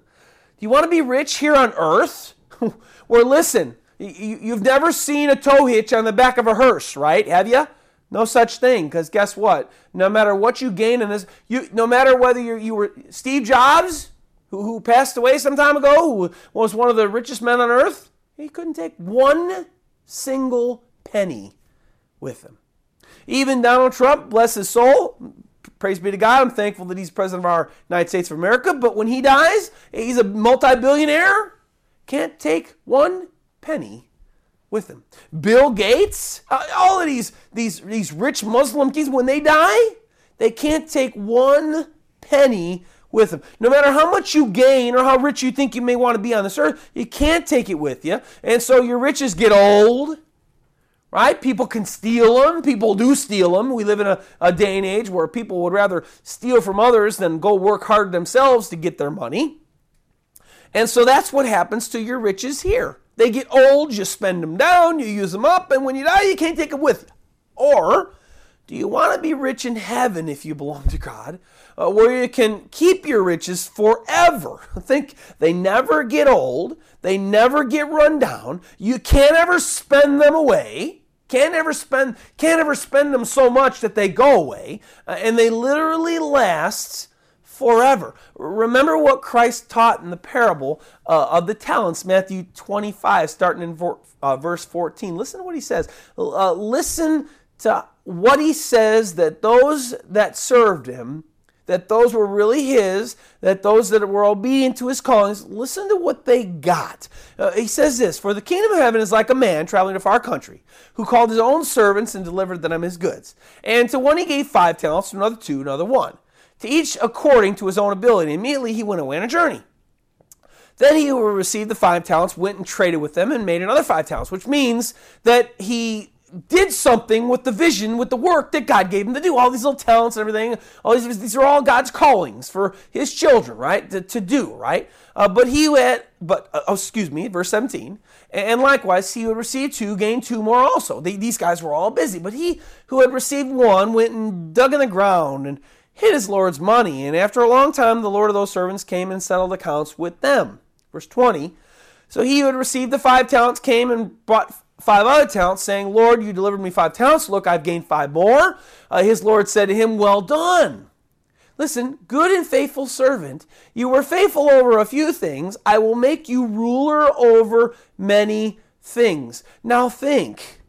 you want to be rich here on earth? Where listen, you've never seen a tow hitch on the back of a hearse, right? Have you? No such thing, because guess what? No matter what you gain in this, you no matter whether you you were Steve Jobs, who, who passed away some time ago, who was one of the richest men on earth, he couldn't take one single penny with him. Even Donald Trump, bless his soul, praise be to God, I'm thankful that he's president of our United States of America, but when he dies, he's a multi billionaire, can't take one penny with him. Bill Gates, uh, all of these, these, these rich Muslim kids, when they die, they can't take one penny with them. No matter how much you gain or how rich you think you may want to be on this earth, you can't take it with you. And so your riches get old, right? People can steal them. People do steal them. We live in a, a day and age where people would rather steal from others than go work hard themselves to get their money. And so that's what happens to your riches here. They get old, you spend them down, you use them up, and when you die, you can't take them with you. Or do you want to be rich in heaven if you belong to God, uh, where you can keep your riches forever? Think they never get old, they never get run down, you can't ever spend them away. Can't ever spend can't ever spend them so much that they go away, uh, and they literally last forever. Remember what Christ taught in the parable uh, of the talents, Matthew 25, starting in for, uh, verse 14. Listen to what he says. Uh, listen to what he says that those that served him, that those were really his, that those that were obedient to his callings, listen to what they got. Uh, he says this For the kingdom of heaven is like a man traveling to far country, who called his own servants and delivered them his goods. And to one he gave five talents, to another two, another one to each according to his own ability. Immediately he went away on a journey. Then he who received the five talents went and traded with them and made another five talents, which means that he did something with the vision, with the work that God gave him to do. All these little talents and everything, all these, these are all God's callings for his children, right? To, to do, right? Uh, but he had, but, uh, oh, excuse me, verse 17. And likewise, he would receive two gain two more also. They, these guys were all busy. But he who had received one went and dug in the ground and hid his Lord's money. And after a long time, the Lord of those servants came and settled accounts with them. Verse 20. So he who had received the five talents came and brought five other talents, saying, Lord, you delivered me five talents. Look, I've gained five more. Uh, his Lord said to him, Well done. Listen, good and faithful servant, you were faithful over a few things. I will make you ruler over many things. Now think.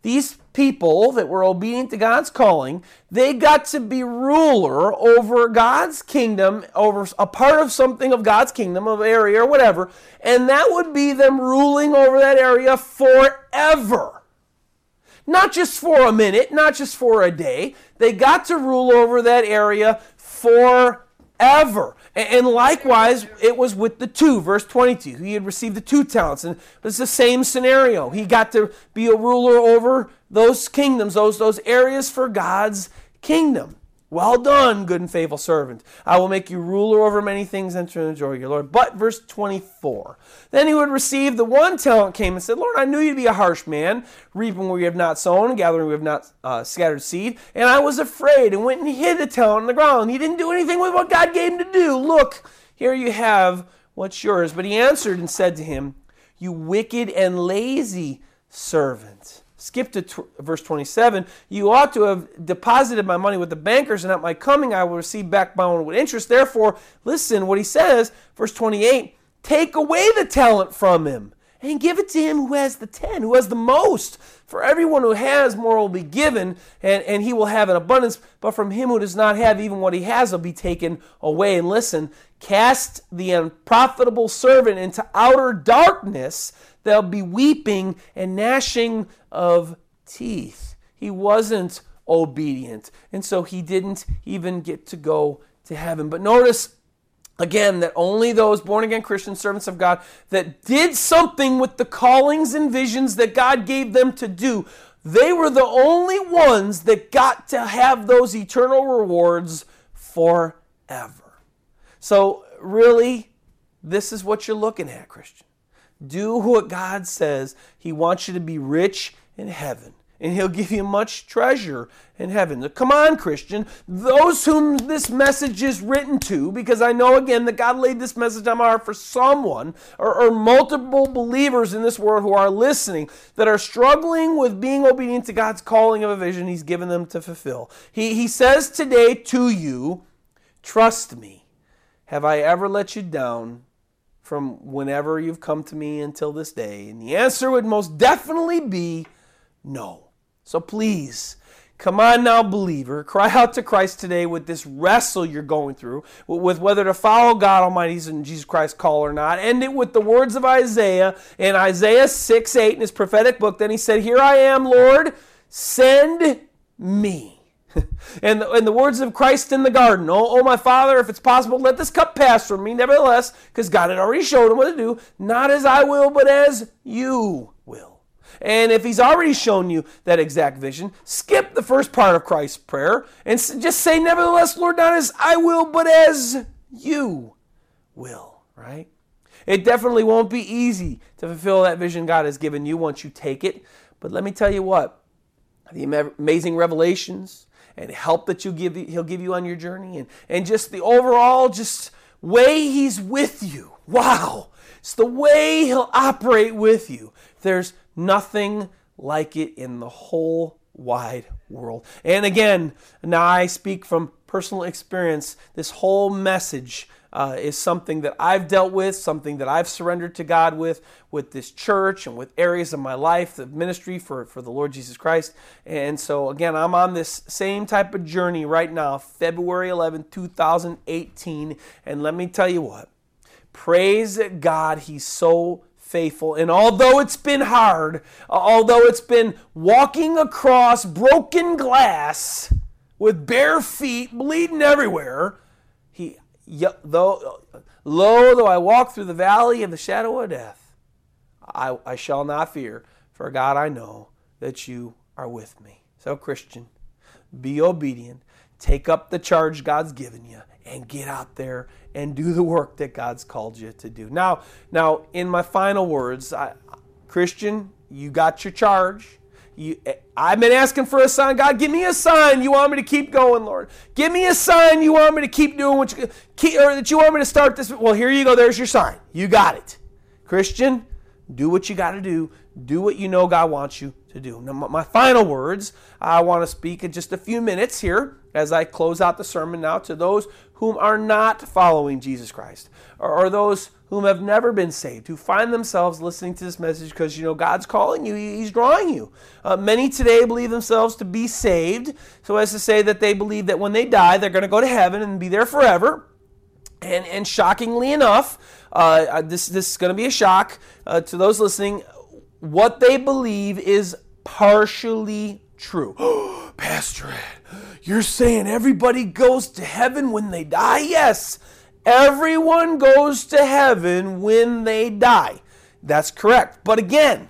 These people that were obedient to God's calling, they got to be ruler over God's kingdom, over a part of something of God's kingdom, of area or whatever, and that would be them ruling over that area forever. Not just for a minute, not just for a day. They got to rule over that area forever. And likewise, it was with the two, verse 22. He had received the two talents, and it's the same scenario. He got to be a ruler over those kingdoms, those, those areas for God's kingdom. Well done, good and faithful servant. I will make you ruler over many things, enter in the joy of your Lord. But, verse 24. Then he would receive the one talent came and said, Lord, I knew you to be a harsh man, reaping where you have not sown, gathering where you have not uh, scattered seed. And I was afraid and went and hid the talent in the ground. He didn't do anything with what God gave him to do. Look, here you have what's yours. But he answered and said to him, You wicked and lazy servant. Skip to t- verse 27. You ought to have deposited my money with the bankers, and at my coming I will receive back bound with interest. Therefore, listen what he says, verse 28 Take away the talent from him and give it to him who has the ten, who has the most. For everyone who has more will be given, and, and he will have an abundance. But from him who does not have, even what he has will be taken away. And listen, cast the unprofitable servant into outer darkness. There'll be weeping and gnashing of teeth. He wasn't obedient, and so he didn't even get to go to heaven. But notice again that only those born again Christian servants of God that did something with the callings and visions that God gave them to do, they were the only ones that got to have those eternal rewards forever. So, really, this is what you're looking at, Christian. Do what God says. He wants you to be rich in heaven, and He'll give you much treasure in heaven. Come on, Christian. Those whom this message is written to, because I know again that God laid this message on my heart for someone or, or multiple believers in this world who are listening that are struggling with being obedient to God's calling of a vision He's given them to fulfill. He, he says today to you, Trust me. Have I ever let you down? from whenever you've come to me until this day? And the answer would most definitely be no. So please, Come on now, believer. Cry out to Christ today with this wrestle you're going through, with whether to follow God Almighty's and Jesus Christ's call or not. End it with the words of Isaiah in Isaiah 6 8 in his prophetic book. Then he said, Here I am, Lord, send me. and, the, and the words of Christ in the garden, oh, oh, my Father, if it's possible, let this cup pass from me. Nevertheless, because God had already showed him what to do, not as I will, but as you will. And if he's already shown you that exact vision, skip the first part of Christ's prayer and just say, Nevertheless, Lord, not as I will, but as you will, right? It definitely won't be easy to fulfill that vision God has given you once you take it. But let me tell you what the amazing revelations and help that you give, he'll give you on your journey and, and just the overall just way he's with you. Wow. It's the way he'll operate with you. There's Nothing like it in the whole wide world. And again, now I speak from personal experience. This whole message uh, is something that I've dealt with, something that I've surrendered to God with, with this church and with areas of my life, the ministry for, for the Lord Jesus Christ. And so, again, I'm on this same type of journey right now, February 11, 2018. And let me tell you what, praise God, He's so faithful. And although it's been hard, although it's been walking across broken glass with bare feet, bleeding everywhere, he though lo though I walk through the valley of the shadow of death, I, I shall not fear, for God I know that you are with me. So Christian, be obedient, take up the charge God's given you, and get out there and do the work that God's called you to do. Now, now in my final words, I, Christian, you got your charge. You, eh, I've been asking for a sign. God, give me a sign you want me to keep going, Lord. Give me a sign you want me to keep doing what you keep, or that you want me to start this. Well, here you go. There's your sign. You got it. Christian, do what you got to do. Do what you know God wants you to do. Now, my final words, I want to speak in just a few minutes here as I close out the sermon now to those whom are not following Jesus Christ, or, or those whom have never been saved, who find themselves listening to this message because you know God's calling you, He's drawing you. Uh, many today believe themselves to be saved, so as to say that they believe that when they die, they're going to go to heaven and be there forever. And, and shockingly enough, uh, uh this, this is going to be a shock uh, to those listening. What they believe is partially true. Pastor Ed, you're saying everybody goes to heaven when they die? Yes, everyone goes to heaven when they die. That's correct. But again,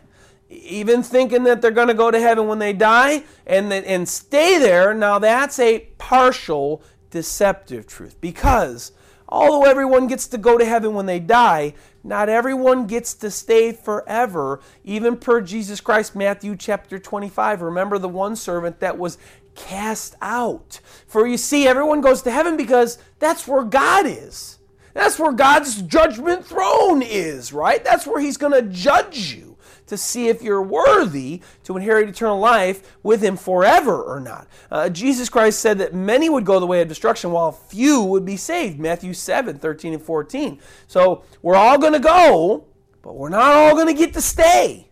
even thinking that they're going to go to heaven when they die and, and stay there, now that's a partial deceptive truth because although everyone gets to go to heaven when they die, not everyone gets to stay forever, even per Jesus Christ, Matthew chapter 25. Remember the one servant that was cast out. For you see, everyone goes to heaven because that's where God is. That's where God's judgment throne is, right? That's where He's going to judge you to see if you're worthy to inherit eternal life with him forever or not. Uh, Jesus Christ said that many would go the way of destruction while few would be saved. Matthew 7 13 and 14. So we're all going to go, but we're not all going to get to stay.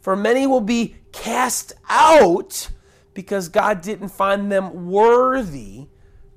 For many will be cast out because God didn't find them worthy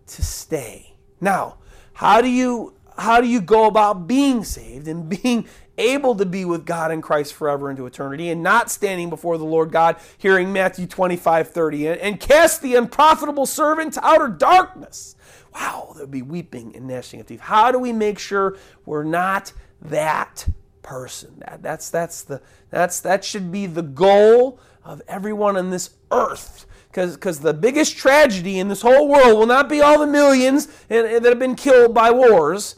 to stay. Now, how do you how do you go about being saved and being able to be with God in Christ forever into eternity and not standing before the Lord God, hearing Matthew 25 30, and, cast the unprofitable servant to outer darkness. Wow, there'll be weeping and gnashing of teeth. How do we make sure we're not that person? That, that's, that's the, that's, that should be the goal of everyone on this earth because the biggest tragedy in this whole world will not be all the millions that have been killed by wars,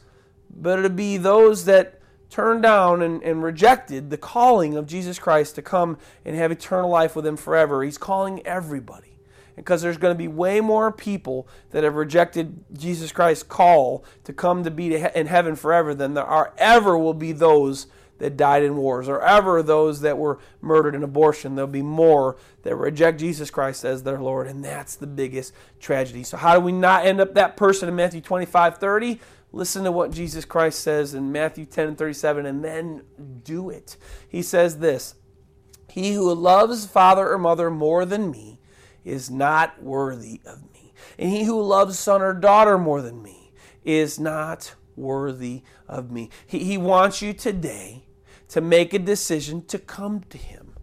but it'll be those that turned down and, and rejected the calling of Jesus Christ to come and have eternal life with Him forever. He's calling everybody. Because there's going to be way more people that have rejected Jesus Christ's call to come to be in heaven forever than there are ever will be those that died in wars or ever those that were murdered in abortion. There'll be more that reject Jesus Christ as their Lord, and that's the biggest tragedy. So, how do we not end up that person in Matthew 25 30? Listen to what Jesus Christ says in Matthew 10 and 37 and then do it. He says this He who loves father or mother more than me is not worthy of me. And he who loves son or daughter more than me is not worthy of me. He, he wants you today to make a decision to come to him.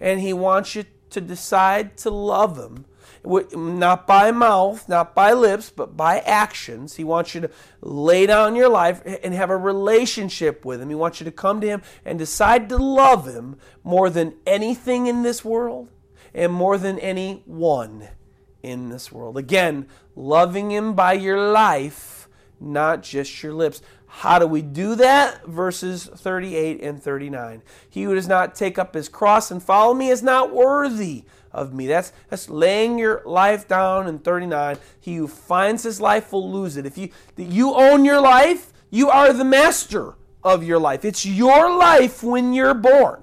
And he wants you to decide to love him not by mouth, not by lips, but by actions. He wants you to lay down your life and have a relationship with Him. He wants you to come to Him and decide to love Him more than anything in this world and more than anyone in this world. Again, loving Him by your life, not just your lips. How do we do that? Verses 38 and 39. He who does not take up his cross and follow me is not worthy of me. That's that's laying your life down in 39. He who finds his life will lose it. If you you own your life, you are the master of your life. It's your life when you're born.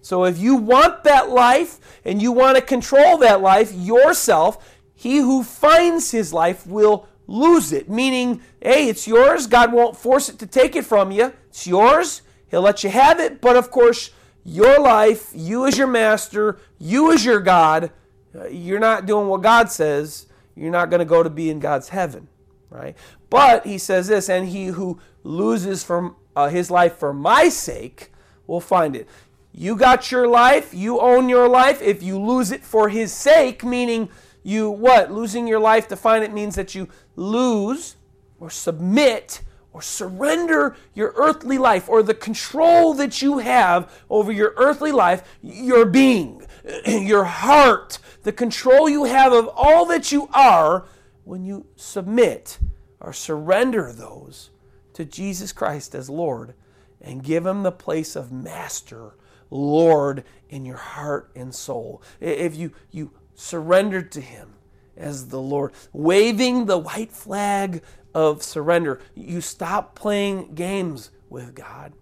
So if you want that life and you want to control that life yourself, he who finds his life will lose it. Meaning, hey, it's yours. God won't force it to take it from you. It's yours. He'll let you have it, but of course, your life, you as your master, you as your God, uh, you're not doing what God says, you're not going to go to be in God's heaven, right? But he says this, and he who loses from uh, his life for my sake will find it. You got your life, you own your life. If you lose it for his sake, meaning you what? Losing your life to find it means that you lose or submit or surrender your earthly life or the control that you have over your earthly life, your being, your heart, the control you have of all that you are when you submit or surrender those to Jesus Christ as Lord and give him the place of master, Lord in your heart and soul. If you you surrender to him as the Lord, waving the white flag of surrender. You stop playing games with God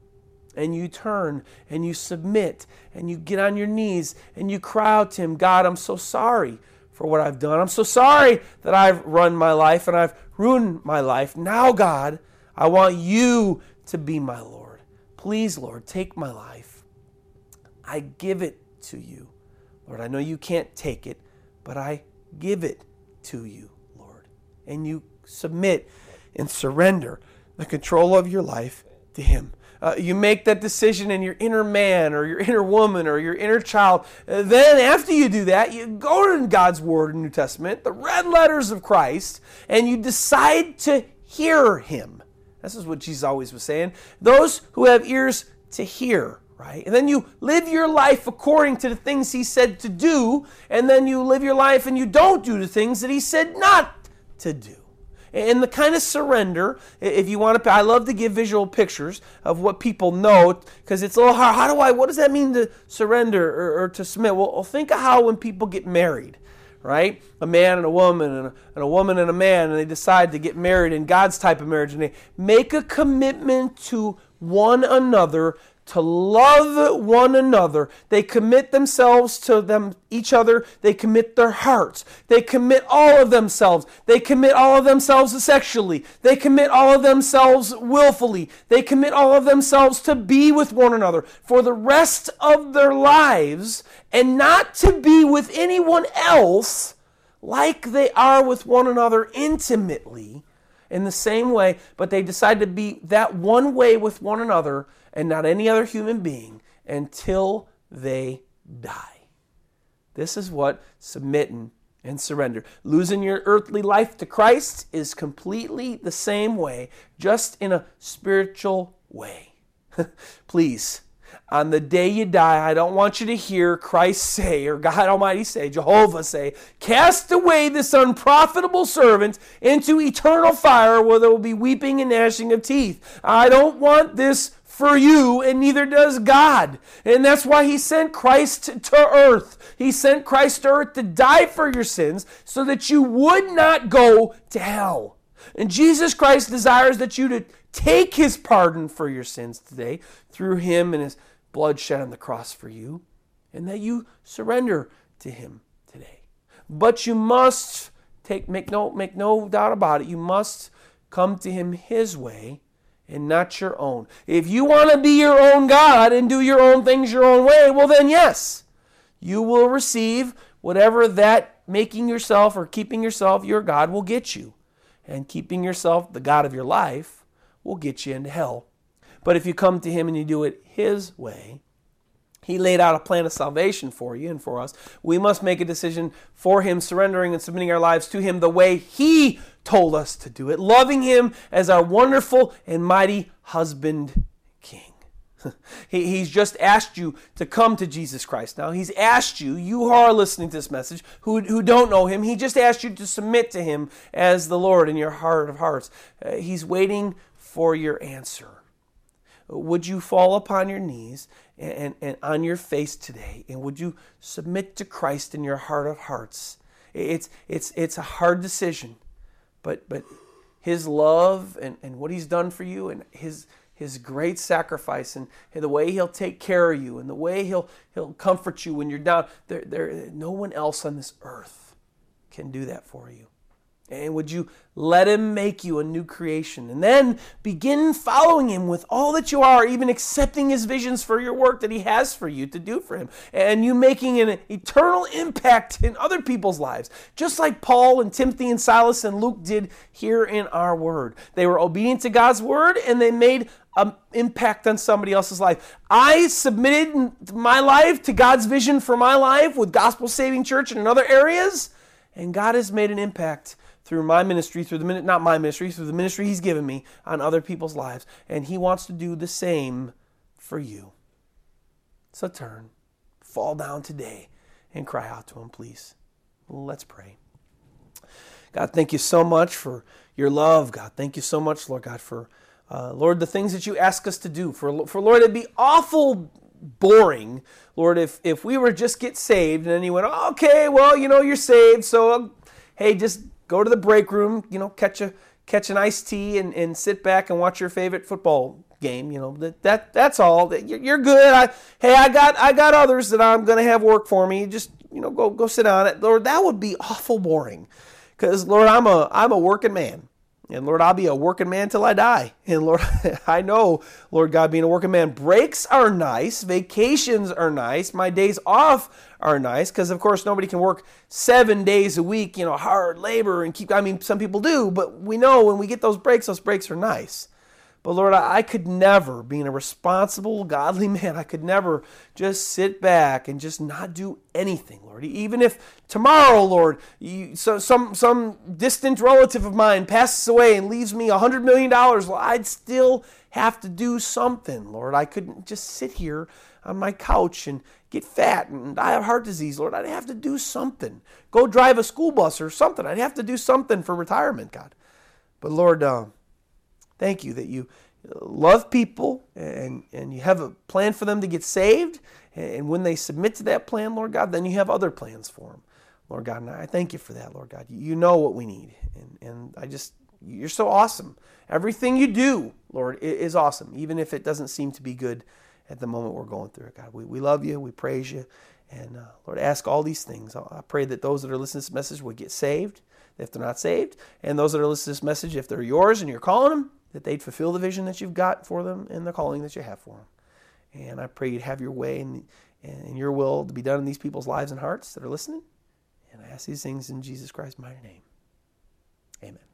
and you turn and you submit and you get on your knees and you cry out to Him, God, I'm so sorry for what I've done. I'm so sorry that I've run my life and I've ruined my life. Now, God, I want you to be my Lord. Please, Lord, take my life. I give it to you. Lord, I know you can't take it, but I give it to you, Lord. And you submit and surrender the control of your life to Him. Uh, you make that decision in your inner man or your inner woman or your inner child. Uh, then, after you do that, you go to God's Word in New Testament, the red letters of Christ, and you decide to hear Him. This is what Jesus always was saying. Those who have ears to hear, right? And then you live your life according to the things He said to do, and then you live your life and you don't do the things that He said not to do. And the kind of surrender if you want to i love to give visual pictures of what people know because it's a little hard. How do i what does that mean to surrender or, or to submit? Well, think of how when people get married right? A man and a woman and a, and a woman and a man and they decide to get married in god's type of marriage and they make a commitment to one another to love one another. They commit themselves to them each other. They commit their hearts. They commit all of themselves. They commit all of themselves sexually. They commit all of themselves willfully. They commit all of themselves to be with one another for the rest of their lives and not to be with anyone else like they are with one another intimately in the same way, but they decide to be that one way with one another and not any other human being until they die. This is what submitting and surrender. Losing your earthly life to Christ is completely the same way, just in a spiritual way. Please, on the day you die, I don't want you to hear Christ say, or God Almighty say, Jehovah say, cast away this unprofitable servant into eternal fire where there will be weeping and gnashing of teeth. I don't want this for you, and neither does God. And that's why He sent Christ to earth. He sent Christ to earth to die for your sins so that you would not go to hell. And Jesus Christ desires that you to take His pardon for your sins today through Him and His blood shed on the cross for you, and that you surrender to Him today. But you must take make no make no doubt about it. You must come to Him His way and not your own. If you want to be your own God and do your own things your own way, well, then yes, you will receive whatever that making yourself or keeping yourself your God will get you. And keeping yourself the God of your life will get you into hell. But if you come to Him and you do it His way, he laid out a plan of salvation for you and for us. We must make a decision for Him, surrendering and submitting our lives to Him the way He told us to do it, loving Him as our wonderful and mighty husband King. he's just asked you to come to Jesus Christ. Now, He's asked you, you who are listening to this message, who, who don't know Him, He just asked you to submit to Him as the Lord in your heart of hearts. Uh, he's waiting for your answer would you fall upon your knees and, and, on your face today and would you submit to Christ in your heart of hearts? It's, it's, it's a hard decision, but, but His love and, and what He's done for you and His, His great sacrifice and, and the way He'll take care of you and the way He'll, he'll comfort you when you're down, there, there, no one else on this earth can do that for you. And would you let Him make you a new creation? And then begin following Him with all that you are, even accepting His visions for your work that He has for you to do for Him. And you making an eternal impact in other people's lives, just like Paul and Timothy and Silas and Luke did here in our Word. They were obedient to God's Word and they made an impact on somebody else's life. I submitted my life to God's vision for my life with Gospel Saving Church and in other areas, and God has made an impact through my ministry, through the minute, not my ministry, through the ministry He's given me on other people's lives. And He wants to do the same for you. So turn, fall down today, and cry out to Him, please. Let's pray. God, thank you so much for your love, God. Thank you so much, Lord God, for, uh, Lord, the things that you ask us to do. For, for Lord, it'd be awful boring, Lord, if, if we were just get saved and then you went, okay, well, you know, you're saved, so uh, hey, just go to the break room, you know, catch a catch an iced tea and, and sit back and watch your favorite football game. You know that, that that's all. You're good. I, hey, I got I got others that I'm gonna have work for me. Just you know, go go sit on it, Lord. That would be awful boring, because Lord, I'm a I'm a working man. And Lord, I'll be a working man till I die. And Lord, I know, Lord God, being a working man, breaks are nice, vacations are nice, my days off are nice, because of course nobody can work seven days a week, you know, hard labor and keep, I mean, some people do, but we know when we get those breaks, those breaks are nice. But Lord, I, could never, being a responsible, godly man, I could never just sit back and just not do anything, Lord. Even if tomorrow, Lord, you, so, some, some distant relative of mine passes away and leaves me a $100 million, well, I'd still have to do something, Lord. I couldn't just sit here on my couch and get fat and die of heart disease, Lord. I'd have to do something. Go drive a school bus or something. I'd have to do something for retirement, God. But Lord, uh, Thank you that you love people and, and you have a plan for them to get saved. And when they submit to that plan, Lord God, then you have other plans for them. Lord God, and I thank you for that, Lord God. You know what we need. And, and I just, you're so awesome. Everything you do, Lord, is awesome, even if it doesn't seem to be good at the moment we're going through it, God. We, we love you. We praise you. And uh, Lord, ask all these things. I pray that those that are listening to this message would get saved if they're not saved. And those that are listening to this message, if they're yours and you're calling them, that they'd fulfill the vision that you've got for them and the calling that you have for them. And I pray you'd have your way and, and your will to be done in these people's lives and hearts that are listening. And I ask these things in Jesus Christ's mighty name. Amen.